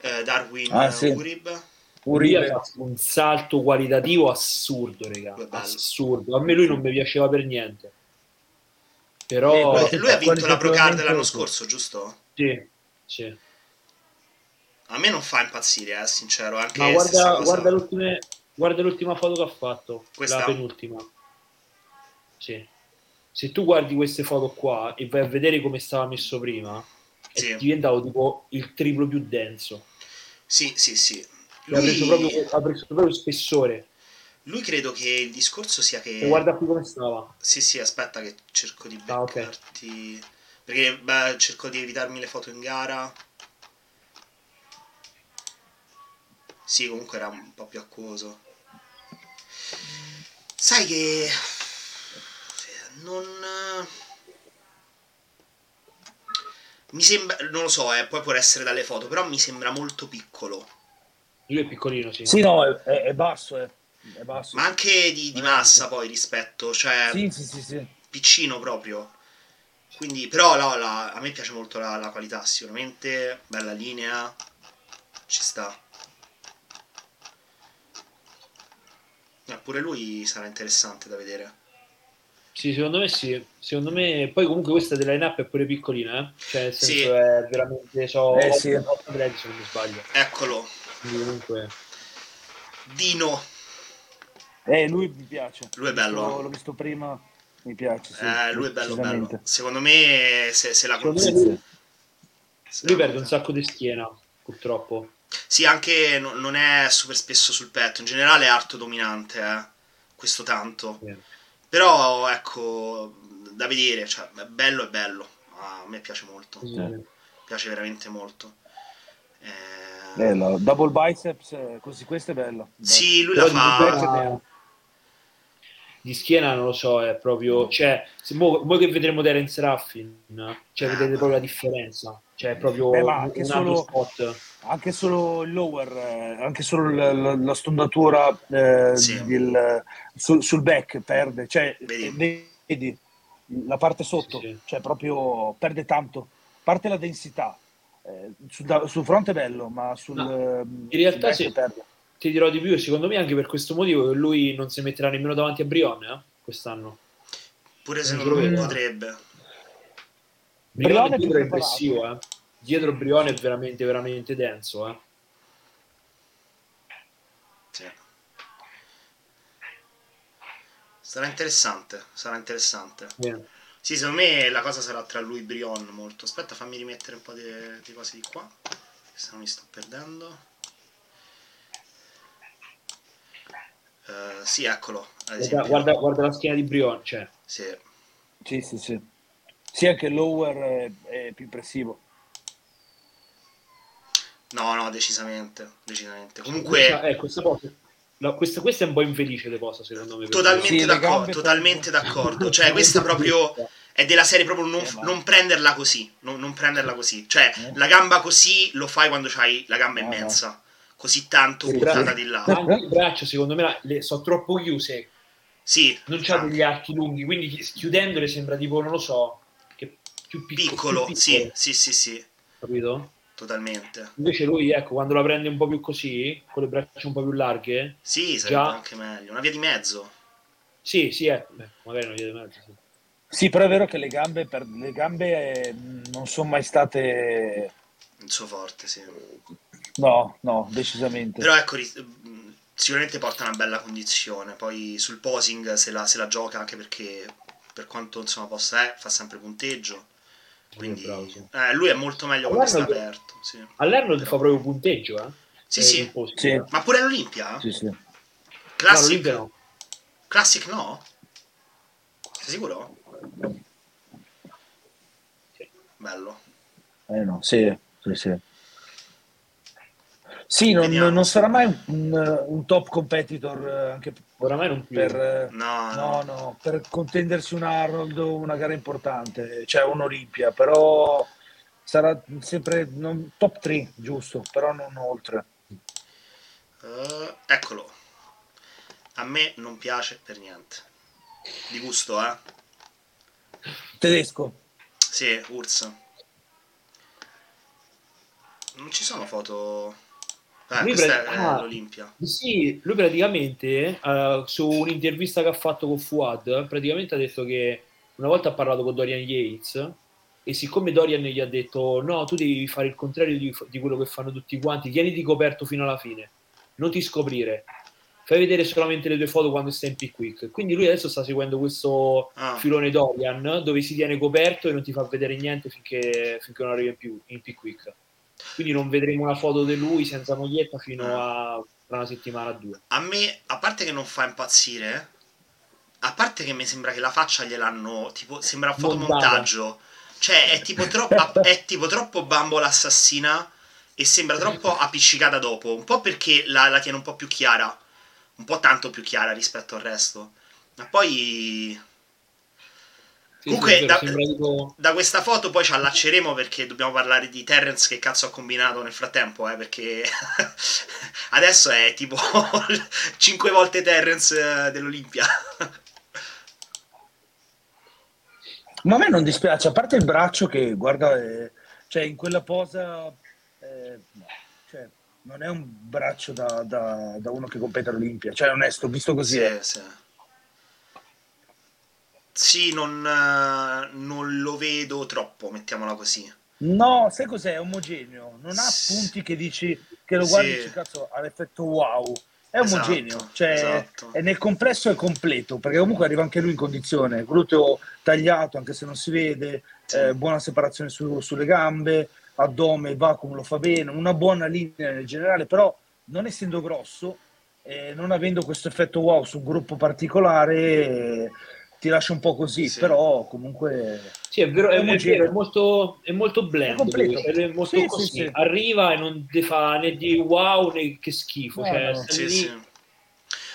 uh, Darwin ah, sì. Urib. Urib ha fatto un salto qualitativo assurdo, raga. Assurdo. A me lui non mi piaceva per niente. Però eh, lui ha vinto la Pro Card l'anno scorso, giusto? Sì, sì. A me non fa impazzire, eh, sincero. Anche Ma guarda, guarda, guarda, l'ultima foto che ha fatto. Questa? La penultima. Sì. se tu guardi queste foto qua e vai a vedere come stava messo prima, sì. è diventato tipo il triplo più denso. Sì, sì, sì. Lui... Ha, preso proprio, ha preso proprio spessore. Lui credo che il discorso sia che... E guarda qui come stava. Sì, sì, aspetta che cerco di beccarti... Ah, okay. Perché beh, cerco di evitarmi le foto in gara. Sì, comunque era un po' più acquoso. Sai che... Non... Mi sembra... Non lo so, eh, poi può essere dalle foto, però mi sembra molto piccolo. Lui è piccolino, sì. Sì, no, è, è basso, è, è, basso. Ma anche di, di massa poi rispetto, cioè... Sì, sì, sì, sì. Piccino proprio. Quindi, però no, la, a me piace molto la, la qualità, sicuramente. Bella linea. Ci sta. Eh, pure lui sarà interessante da vedere. Sì, secondo me sì. Secondo me, poi comunque questa della line-up è pure piccolina, eh? Cioè, nel senso sì. è veramente so, eh, sì. 8 se non mi sbaglio. Eccolo. Quindi comunque... Dino. Eh, lui mi piace. Lui è bello. L'ho, l'ho visto prima, mi piace. Sì, eh, lui è bello, bello. Secondo me se, se la consiglio. Lui, lui perde un sacco di schiena, purtroppo. Sì, anche no, non è super spesso sul petto. In generale è arto dominante, eh. Questo tanto. Yeah. Però, ecco, da vedere, cioè, è bello è bello. a me piace molto. Yeah. Piace veramente molto. Eh, Bello. Double biceps, eh, così questo è bello. Sì, lui Però la fa. Di schiena non lo so, è proprio. Cioè, se voi che vedremo Terence Raffin, cioè, vedete proprio la differenza. Cioè, è proprio Beh, anche, un solo, spot. anche solo il lower, eh, anche solo la, la, la stondatura eh, sì. del, sul, sul, back perde. Cioè, vedi. vedi la parte sotto, sì, sì. cioè proprio perde tanto. Parte la densità, eh, sul, sul, fronte è bello, ma sul, no, in realtà sì, ti dirò di più, secondo me anche per questo motivo che lui non si metterà nemmeno davanti a Brion eh, quest'anno. Pure se non lo potrebbe. Brion, Brion è dietro impressivo, eh. dietro Brion è veramente, veramente denso. Eh. Sì. Sarà interessante, sarà interessante. Yeah. Sì, secondo me la cosa sarà tra lui e Brion molto. Aspetta, fammi rimettere un po' di, di cose di qua, se no mi sto perdendo. Uh, sì, eccolo. Guarda, guarda, guarda, la schiena di Brion, cioè. Sì. Sì, sì, sì. Sì, anche lower è, è più impressivo. No, no, decisamente, decisamente. Comunque... Questa, eh, questa, cosa, no, questa, questa, è un po' infelice di cosa, secondo me. Totalmente sì, d'accordo, totalmente d'accordo. Cioè, questa proprio è della serie proprio non, eh, non prenderla così, non, non, prenderla così. Cioè, eh. la gamba così lo fai quando hai la gamba immensa. Così tanto buttata di là. Anche il braccio, secondo me, le, sono troppo chiuse. Sì. Non c'ha degli archi lunghi, quindi chiudendole sembra tipo, non lo so, che più piccolo. Piccolo, più piccolo. sì, sì, sì, sì. Capito? Totalmente. Invece lui, ecco, quando la prende un po' più così, con le braccia un po' più larghe... Sì, sarebbe già... anche meglio. Una via di mezzo. Sì, sì, eh. Beh, magari una via di mezzo, sì. Sì, però è vero che le gambe, per, le gambe eh, non sono mai state... Il suo forte, sì. No, no, decisamente. Però ecco, sicuramente porta una bella condizione. Poi sul posing se la, se la gioca anche perché per quanto insomma possa è, fa sempre punteggio. Quindi eh, lui è molto meglio quando sta aperto. Sì. All'Arnold Però... fa proprio punteggio, eh? Sì, sì. sì. Ma pure all'Olimpia? Sì, sì. Classic no, no. Classic no? Sei sicuro? Sì. Bello. Eh no, sì, sì, sì. Sì, non, non, sarà mai un, un, top competitor eh, anche Oramai non più. Per, eh, no, no, no, per contendersi un Arnold o una gara importante, cioè un'Olimpia, però sarà sempre non, top 3, giusto, però non oltre. Uh, eccolo. A me non piace per niente. Di gusto, eh? Tedesco. Sì, Urs. Non ci sono foto eh, lui è ah, l'Olimpia. Sì, lui praticamente uh, su un'intervista che ha fatto con Fuad, praticamente ha detto che una volta ha parlato con Dorian Yates e siccome Dorian gli ha detto no, tu devi fare il contrario di, di quello che fanno tutti quanti, tieniti coperto fino alla fine, non ti scoprire. fai vedere solamente le tue foto quando stai in Pickwick. Quindi lui adesso sta seguendo questo ah. filone Dorian dove si tiene coperto e non ti fa vedere niente finché, finché non arriva in, più, in Pickwick. Quindi non vedremo una foto di lui senza moglietta fino a una settimana o due. A me, a parte che non fa impazzire, a parte che mi sembra che la faccia gliel'hanno tipo sembra un fotomontaggio. Cioè, è tipo troppo, è tipo troppo bambola assassina e sembra troppo appiccicata dopo. Un po' perché la, la tiene un po' più chiara un po' tanto più chiara rispetto al resto. Ma poi... Sì, Comunque, sì, da, tipo... da, questa foto poi ci allacceremo perché dobbiamo parlare di Terrence che cazzo ha combinato nel frattempo, eh, perché adesso è tipo 5 volte Terrence eh, dell'Olimpia. Ma a me non dispiace, a parte il braccio che, guarda, eh, cioè in quella posa... Eh, cioè, non è un braccio da, da, da uno che compete all'Olimpia, cioè onesto, visto così. Sì, sì. Sì non, non, lo vedo troppo, mettiamola così. No, sai cos'è? È omogeneo, non ha punti che dici che lo guardi sì. e dici cazzo ha l'effetto wow. È esatto, omogeneo, cioè esatto. è nel complesso è completo, perché comunque arriva anche lui in condizione, gluteo tagliato anche se non si vede, sì. eh, buona separazione su, sulle gambe, addome, vacuum lo fa bene, una buona linea nel generale, però non essendo grosso, eh, non avendo questo effetto wow su un gruppo particolare, eh, ti lascia un po' così, sì. però comunque... Sì, è vero, è, è, vero, è molto, è molto blend, è, molto sì, così, sì, arriva e non ti fa né di wow né che schifo, no, cioè, no. Sì, sì.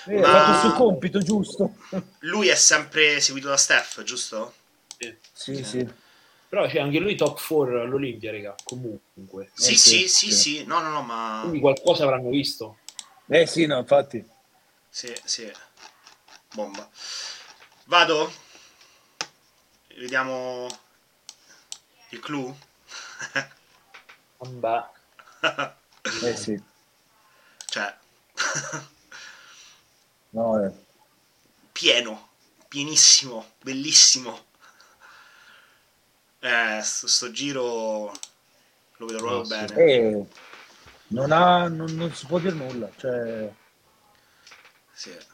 Eh, Ma... Ha fatto il suo compito, giusto? Lui è sempre seguito da Steph, giusto? Sì, sì. sì. Però c'è anche lui top 4 all'Olimpia, raga, comunque. Sì, eh, sì, sì, sì, no, no, no, ma... Quindi qualcosa avranno visto. Eh sì, no, infatti. Sì, sì. Bomba. Vado? Vediamo il clou? Bomba. eh sì. Cioè... no, eh. Pieno, pienissimo, bellissimo eh, sto, sto giro lo vedo proprio no, bene. Sì. Eh, non, ha, non, non, si può dire nulla. Cioè... Sì.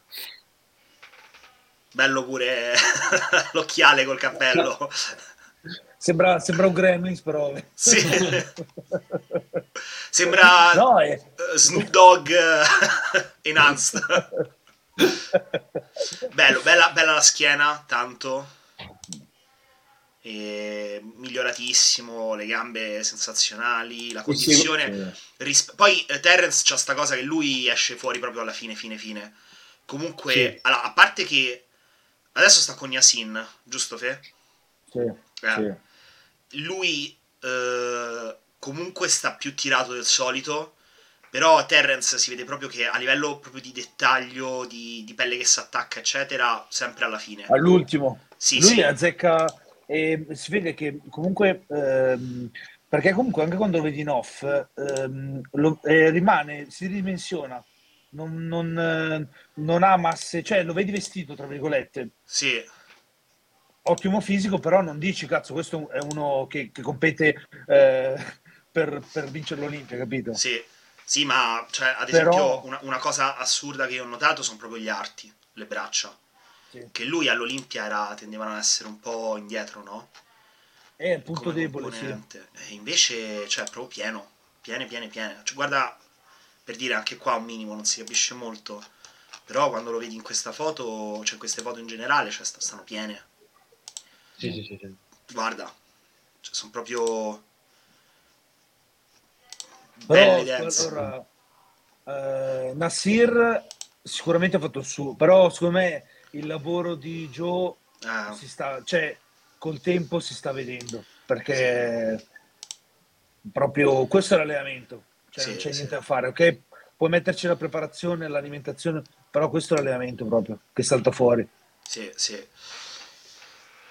Bello pure l'occhiale col cappello. Sembra, sembra un Gremlins, però. Sì. sembra no, è... Snoop Dogg enhanced. Bello, bella, bella la schiena, tanto miglioratissimo, le gambe sensazionali, la condizione. Ris- poi eh, Terence c'ha sta cosa che lui esce fuori proprio alla fine, fine, fine. Comunque, sì. allora, a parte che adesso sta con Yasin, giusto Fe? Sì. Eh. sì. Lui eh, comunque sta più tirato del solito. Però Terence si vede proprio che a livello proprio di dettaglio, di, di pelle che si attacca, eccetera, sempre alla fine. All'ultimo. Sì, lui sì. azzecca e si vede che comunque, ehm, perché comunque anche quando lo vedi in off, ehm, lo, eh, rimane, si ridimensiona, non, non, eh, non, ha masse, cioè lo vedi vestito, tra virgolette. Sì. Ottimo fisico, però non dici, cazzo, questo è uno che, che compete eh, per, per, vincere l'Olimpia, capito? Sì, sì ma cioè, ad esempio però... una, una cosa assurda che io ho notato sono proprio gli arti, le braccia sì. che lui all'Olimpia era, tendevano ad essere un po' indietro, no? È un punto Come debole, sì. E invece, cioè, proprio pieno, piene, piene, piene. Cioè, guarda, per dire anche qua un minimo, non si capisce molto, però quando lo vedi in questa foto, cioè queste foto in generale, cioè, stanno piene. Sì, sì, sì. sì. Guarda, cioè, sono proprio... Però, allora, eh, Nasir sicuramente ha fatto il suo, però secondo me il lavoro di Joe ah. si sta, cioè, col tempo si sta vedendo perché sì. proprio questo è l'allenamento, cioè sì, non c'è sì. niente da fare, ok? Puoi metterci la preparazione, l'alimentazione, però questo è l'allenamento proprio che salta fuori. Sì, sì.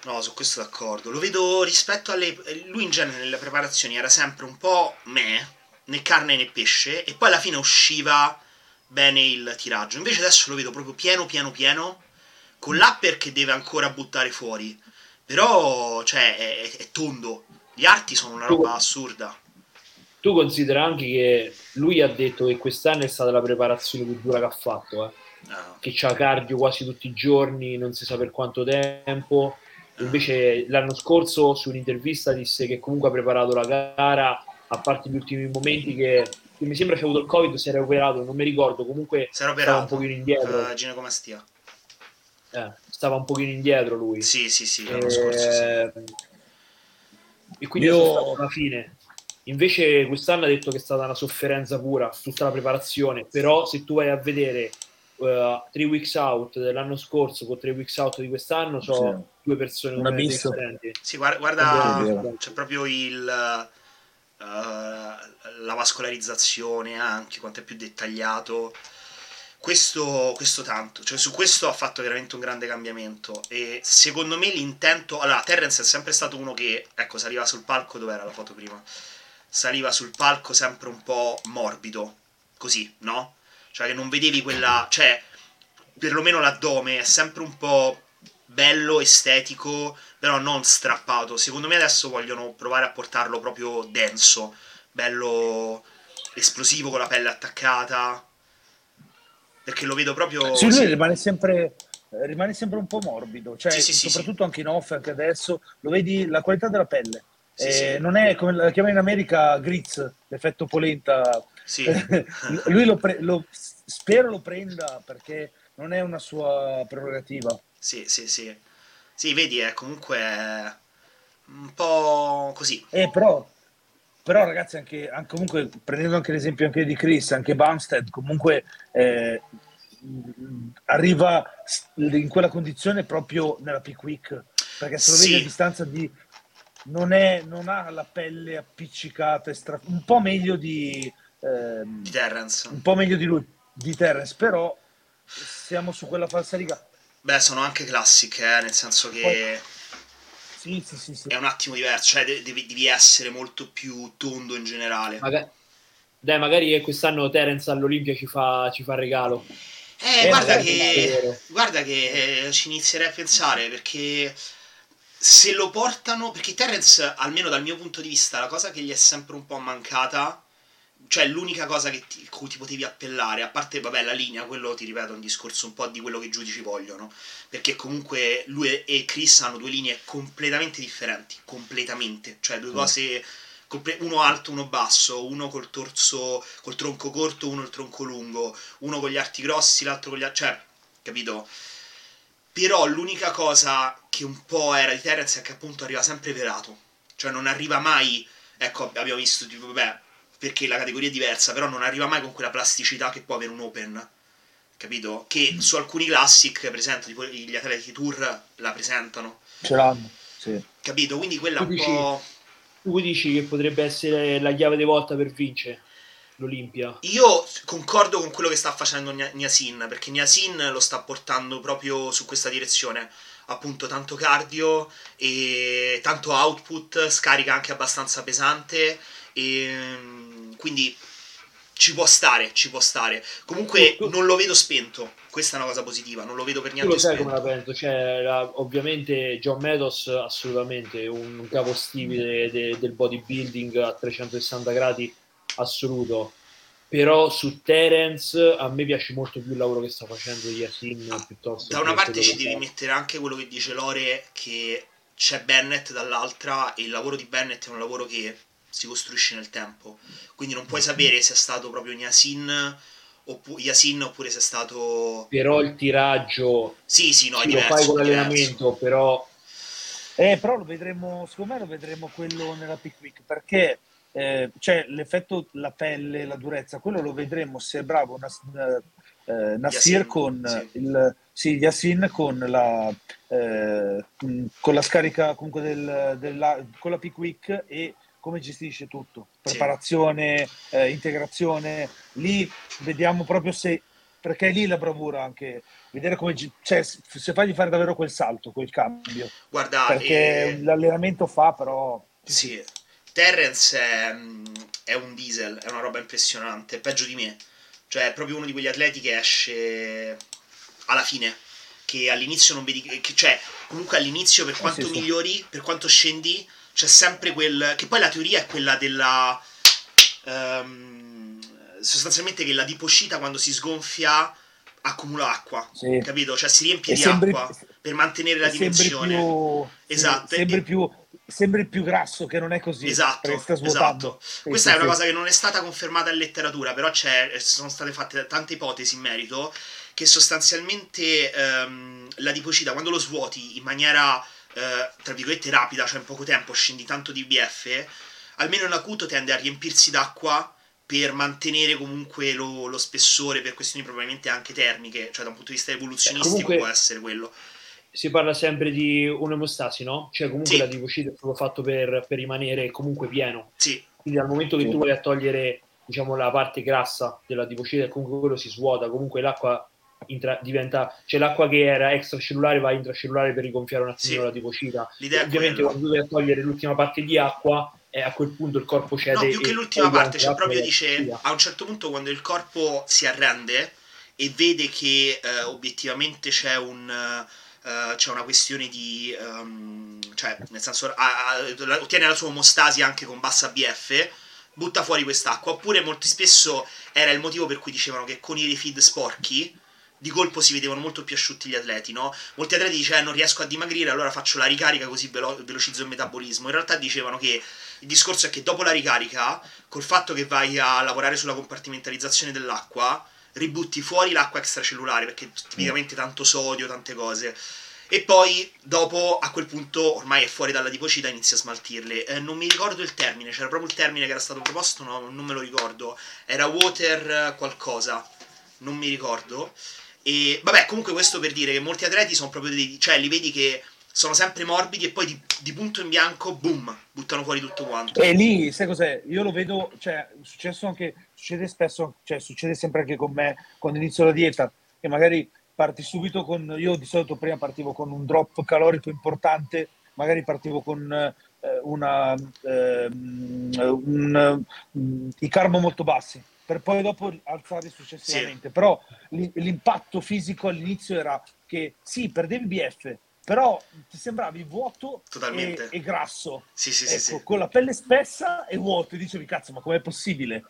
No, su questo d'accordo. Lo vedo rispetto alle. Lui in genere nelle preparazioni era sempre un po' me, né carne né pesce, e poi alla fine usciva bene il tiraggio. Invece adesso lo vedo proprio pieno, pieno, pieno con l'upper che deve ancora buttare fuori. Però, cioè, è, è tondo. Gli arti sono una roba assurda. Tu considera anche che lui ha detto che quest'anno è stata la preparazione più dura che ha fatto, eh? no. che ha cardio quasi tutti i giorni, non si sa per quanto tempo. Invece l'anno scorso su un'intervista disse che comunque ha preparato la gara, a parte gli ultimi momenti che, che mi sembra che ha avuto il Covid, si era operato, non mi ricordo, comunque si era operato, stava un pochino indietro. Uh, ginecomastia. Eh, stava un pochino indietro lui. Sì, sì, sì, l'anno e... scorso sì. Eh, e quindi Io... alla fine. Invece quest'anno ha detto che è stata una sofferenza pura, tutta la preparazione, però se tu vai a vedere uh, Three Weeks Out dell'anno scorso con Three Weeks Out di quest'anno sono sì. due persone Una differenti. Sì, guarda, guarda c'è proprio il uh, la vascolarizzazione anche, quanto è più dettagliato. Questo, questo tanto, cioè su questo ha fatto veramente un grande cambiamento e secondo me l'intento, allora Terrence è sempre stato uno che, ecco, saliva sul palco, dove era la foto prima? Saliva sul palco sempre un po' morbido, così, no? Cioè che non vedevi quella... Cioè, perlomeno l'addome è sempre un po' bello, estetico, però non strappato. Secondo me adesso vogliono provare a portarlo proprio denso, bello esplosivo con la pelle attaccata. Perché lo vedo proprio... Sì, lui rimane sempre, rimane sempre un po' morbido, cioè sì, sì, soprattutto sì, anche in off, anche adesso, lo vedi la qualità della pelle. Eh, non è come la chiamano in America Gritz, l'effetto polenta sì. Lui lo, pre- lo, spero lo prenda perché non è una sua prerogativa. Sì, sì, sì. Sì, vedi, è comunque un po' così. Eh, però, però ragazzi, anche, anche, comunque, prendendo anche l'esempio anche di Chris, anche Bumstead, comunque eh, arriva in quella condizione proprio nella peak week, perché se lo sì. vedi a distanza di... Non, è, non ha la pelle appiccicata, estra... un po' meglio di, ehm, di Terrence. Un po' meglio di lui, di Terrence, però siamo su quella falsa riga. Beh, sono anche classiche, eh, nel senso che Poi, sì, sì, sì, sì, è un attimo diverso, cioè devi, devi, essere molto più tondo in generale. Magari, dai, magari quest'anno Terence all'Olimpia ci fa, ci fa regalo. Eh, eh guarda, che, guarda che eh, ci inizierei a pensare perché se lo portano, perché Terence, almeno dal mio punto di vista, la cosa che gli è sempre un po' mancata cioè l'unica cosa che ti, cui ti potevi appellare, a parte vabbè la linea, quello ti ripeto è un discorso un po' di quello che i giudici vogliono, perché comunque lui e Chris hanno due linee completamente differenti, completamente, cioè due mm. cose uno alto, uno basso, uno col torso, col tronco corto, uno il tronco lungo, uno con gli arti grossi, l'altro con gli arti... cioè, capito? Però l'unica cosa che un po' era di Terence è che appunto arriva sempre velato, cioè non arriva mai, ecco abbiamo visto tipo, vabbè, perché la categoria è diversa, però non arriva mai con quella plasticità che può avere un Open. Capito? Che mm. su alcuni classic, per esempio, tipo gli atleti tour la presentano. Ce l'hanno, sì. Capito? Quindi quella tu un dici, po'. Tu dici che potrebbe essere la chiave di volta per vincere l'Olimpia? Io concordo con quello che sta facendo Niasin, perché Niasin lo sta portando proprio su questa direzione. Appunto, tanto cardio e tanto output, scarica anche abbastanza pesante e ehm, quindi ci può stare, ci può stare. Comunque tu, tu, non lo vedo spento, questa è una cosa positiva, non lo vedo per niente tu lo sai come la penso, cioè, la, ovviamente John Meadows assolutamente un capostipite de, del bodybuilding a 360 gradi assoluto. Però su Terence a me piace molto più il lavoro che sta facendo Yasin piuttosto Da una parte ci devi mettere anche quello che dice Lore che c'è Bennett dall'altra e il lavoro di Bennett è un lavoro che si costruisce nel tempo. Quindi non puoi sapere se è stato proprio Yasin oppu- Yasin oppure se è stato. Però il tiraggio. Sì, sì, no, è diverso. Lo fai con l'allenamento, però. Eh, però lo vedremo, secondo me lo vedremo quello nella Pick Week perché eh, cioè l'effetto, la pelle, la durezza, quello lo vedremo se è bravo Nas, eh, Nasir con sì. il sì, Yassin con la, eh, con la scarica comunque del, della, con la Week e come gestisce tutto, preparazione, sì. eh, integrazione, lì vediamo proprio se, perché è lì la bravura anche, vedere come, cioè, se fagli fare davvero quel salto, quel cambio. Guarda, perché eh, l'allenamento fa però... Sì, Terrence è, è, un diesel, è una roba impressionante, peggio di me, cioè è proprio uno di quegli atleti che esce alla fine, che all'inizio non vedi, che, cioè comunque all'inizio per quanto sì, migliori, sì. per quanto scendi c'è sempre quel... che poi la teoria è quella della... Um, sostanzialmente che la diposcita quando si sgonfia accumula acqua, sì. capito? Cioè si riempie e di sembri, acqua per mantenere la dimensione. Più, esatto. Sembri più, sembri più grasso che non è così. Esatto. esatto. Questa è una cosa che non è stata confermata in letteratura, però sono state fatte tante ipotesi in merito che sostanzialmente ehm, l'adipocita quando lo svuoti in maniera eh, tra virgolette rapida, cioè in poco tempo scendi tanto di BF, almeno in acuto tende a riempirsi d'acqua per mantenere comunque lo, lo, spessore per questioni probabilmente anche termiche, cioè da un punto di vista evoluzionistico comunque, può essere quello. Si parla sempre di un'emostasi, no? Cioè comunque sì. l'adipocite è proprio fatto per, per, rimanere comunque pieno. Sì. Quindi dal momento che sì. tu vai a togliere diciamo la parte grassa dell'adipocite comunque quello si svuota, comunque l'acqua intra- diventa, cioè l'acqua che era extracellulare va intracellulare per rigonfiare un attimo sì. l'adipocita. L'idea Ovviamente quando tu vai a togliere l'ultima parte di acqua e a quel punto il corpo cede. No, più che l'ultima parte, cioè proprio dice a un certo punto quando il corpo si arrende e vede che eh, obiettivamente c'è un. Uh, c'è una questione di um, cioè nel senso uh, ottiene la sua omostasi anche con bassa BF butta fuori quest'acqua oppure molto spesso era il motivo per cui dicevano che con i refeed sporchi di colpo si vedevano molto più asciutti gli atleti, no? Molti atleti dicevano eh, non riesco a dimagrire, allora faccio la ricarica così velo- velocizzo il metabolismo. In realtà dicevano che il discorso è che dopo la ricarica, col fatto che vai a lavorare sulla compartimentalizzazione dell'acqua, ributti fuori l'acqua extracellulare, perché tipicamente tanto sodio, tante cose. E poi dopo a quel punto ormai è fuori dalla dipocita inizia a smaltirle. Eh, non mi ricordo il termine, c'era proprio il termine che era stato proposto, no, non me lo ricordo. Era water qualcosa, non mi ricordo. E vabbè, comunque questo per dire che molti atleti sono proprio dei... cioè li vedi che sono sempre morbidi e poi di, di, punto in bianco, boom, buttano fuori tutto quanto. E lì, sai cos'è? Io lo vedo, cioè, è successo anche, succede spesso, cioè, succede sempre anche con me quando inizio la dieta, che magari parti subito con, io di solito prima partivo con un drop calorico importante, magari partivo con eh, una, eh, un, um, i carbo molto bassi per poi dopo alzare successivamente. Sì. Però l'impatto fisico all'inizio era che sì, perdevi BF, però ti sembravi vuoto e, e, grasso. Sì, sì, ecco, sì, Con la pelle spessa e vuoto. E dicevi, cazzo, ma com'è possibile?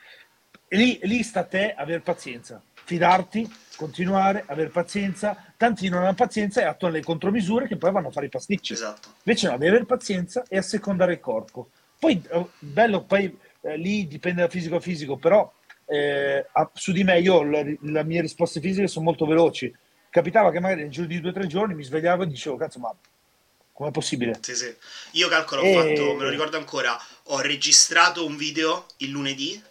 Lì, lì sta a te avere pazienza, fidarti, continuare, avere pazienza. Tanti non hanno pazienza e attuano le contromisure che poi vanno a fare i pasticci. Esatto. Invece no, devi avere pazienza e assecondare il corpo. Poi, eh, bello, poi eh, lì dipende da fisico a fisico, però eh, su di me io le, le mie risposte fisiche sono molto veloci. Capitava che magari nel giro di due o tre giorni mi svegliavo e dicevo, cazzo, ma com'è possibile? Sì, sì. Io calcolo, ho e... fatto, me lo ricordo ancora, ho registrato un video il lunedì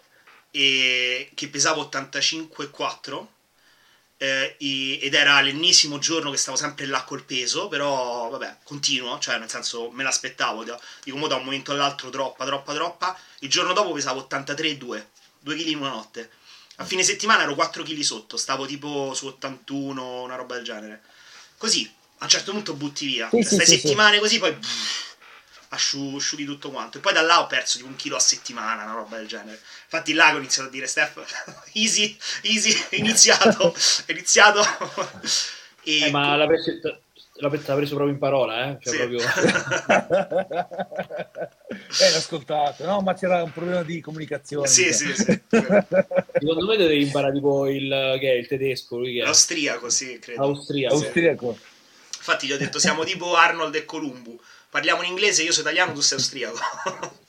e... che pesavo 85,4 eh, ed era l'ennesimo giorno che stavo sempre là col peso, però vabbè, continuo, cioè nel senso me l'aspettavo, dico mo da un momento all'altro troppa, troppa, troppa, il giorno dopo pesavo 83,2 2 kg in una notte. A fine settimana ero 4 kg sotto, stavo tipo su 81, una roba del genere. Così, a un certo punto butti via. Sì, Stai sì, settimane sì. così, poi asciu- asciughi tutto quanto. E poi da là ho perso tipo un chilo a settimana, una roba del genere. Infatti là ho iniziato a dire, Steph, easy, easy, è iniziato, è iniziato. e... Eh, ma la presi- l'ha preso proprio in parola, eh? Cioè sì. proprio... eh, ascoltato, no? Ma c'era un problema di comunicazione. Sì, sì, sì. Secondo me devi imparare tipo il, che è, il tedesco, lui che è? L'austriaco, sì, credo. Austriaco. Austriaco. Infatti gli ho detto, siamo tipo Arnold e Columbu. Parliamo in inglese, io sono italiano, tu sei austriaco.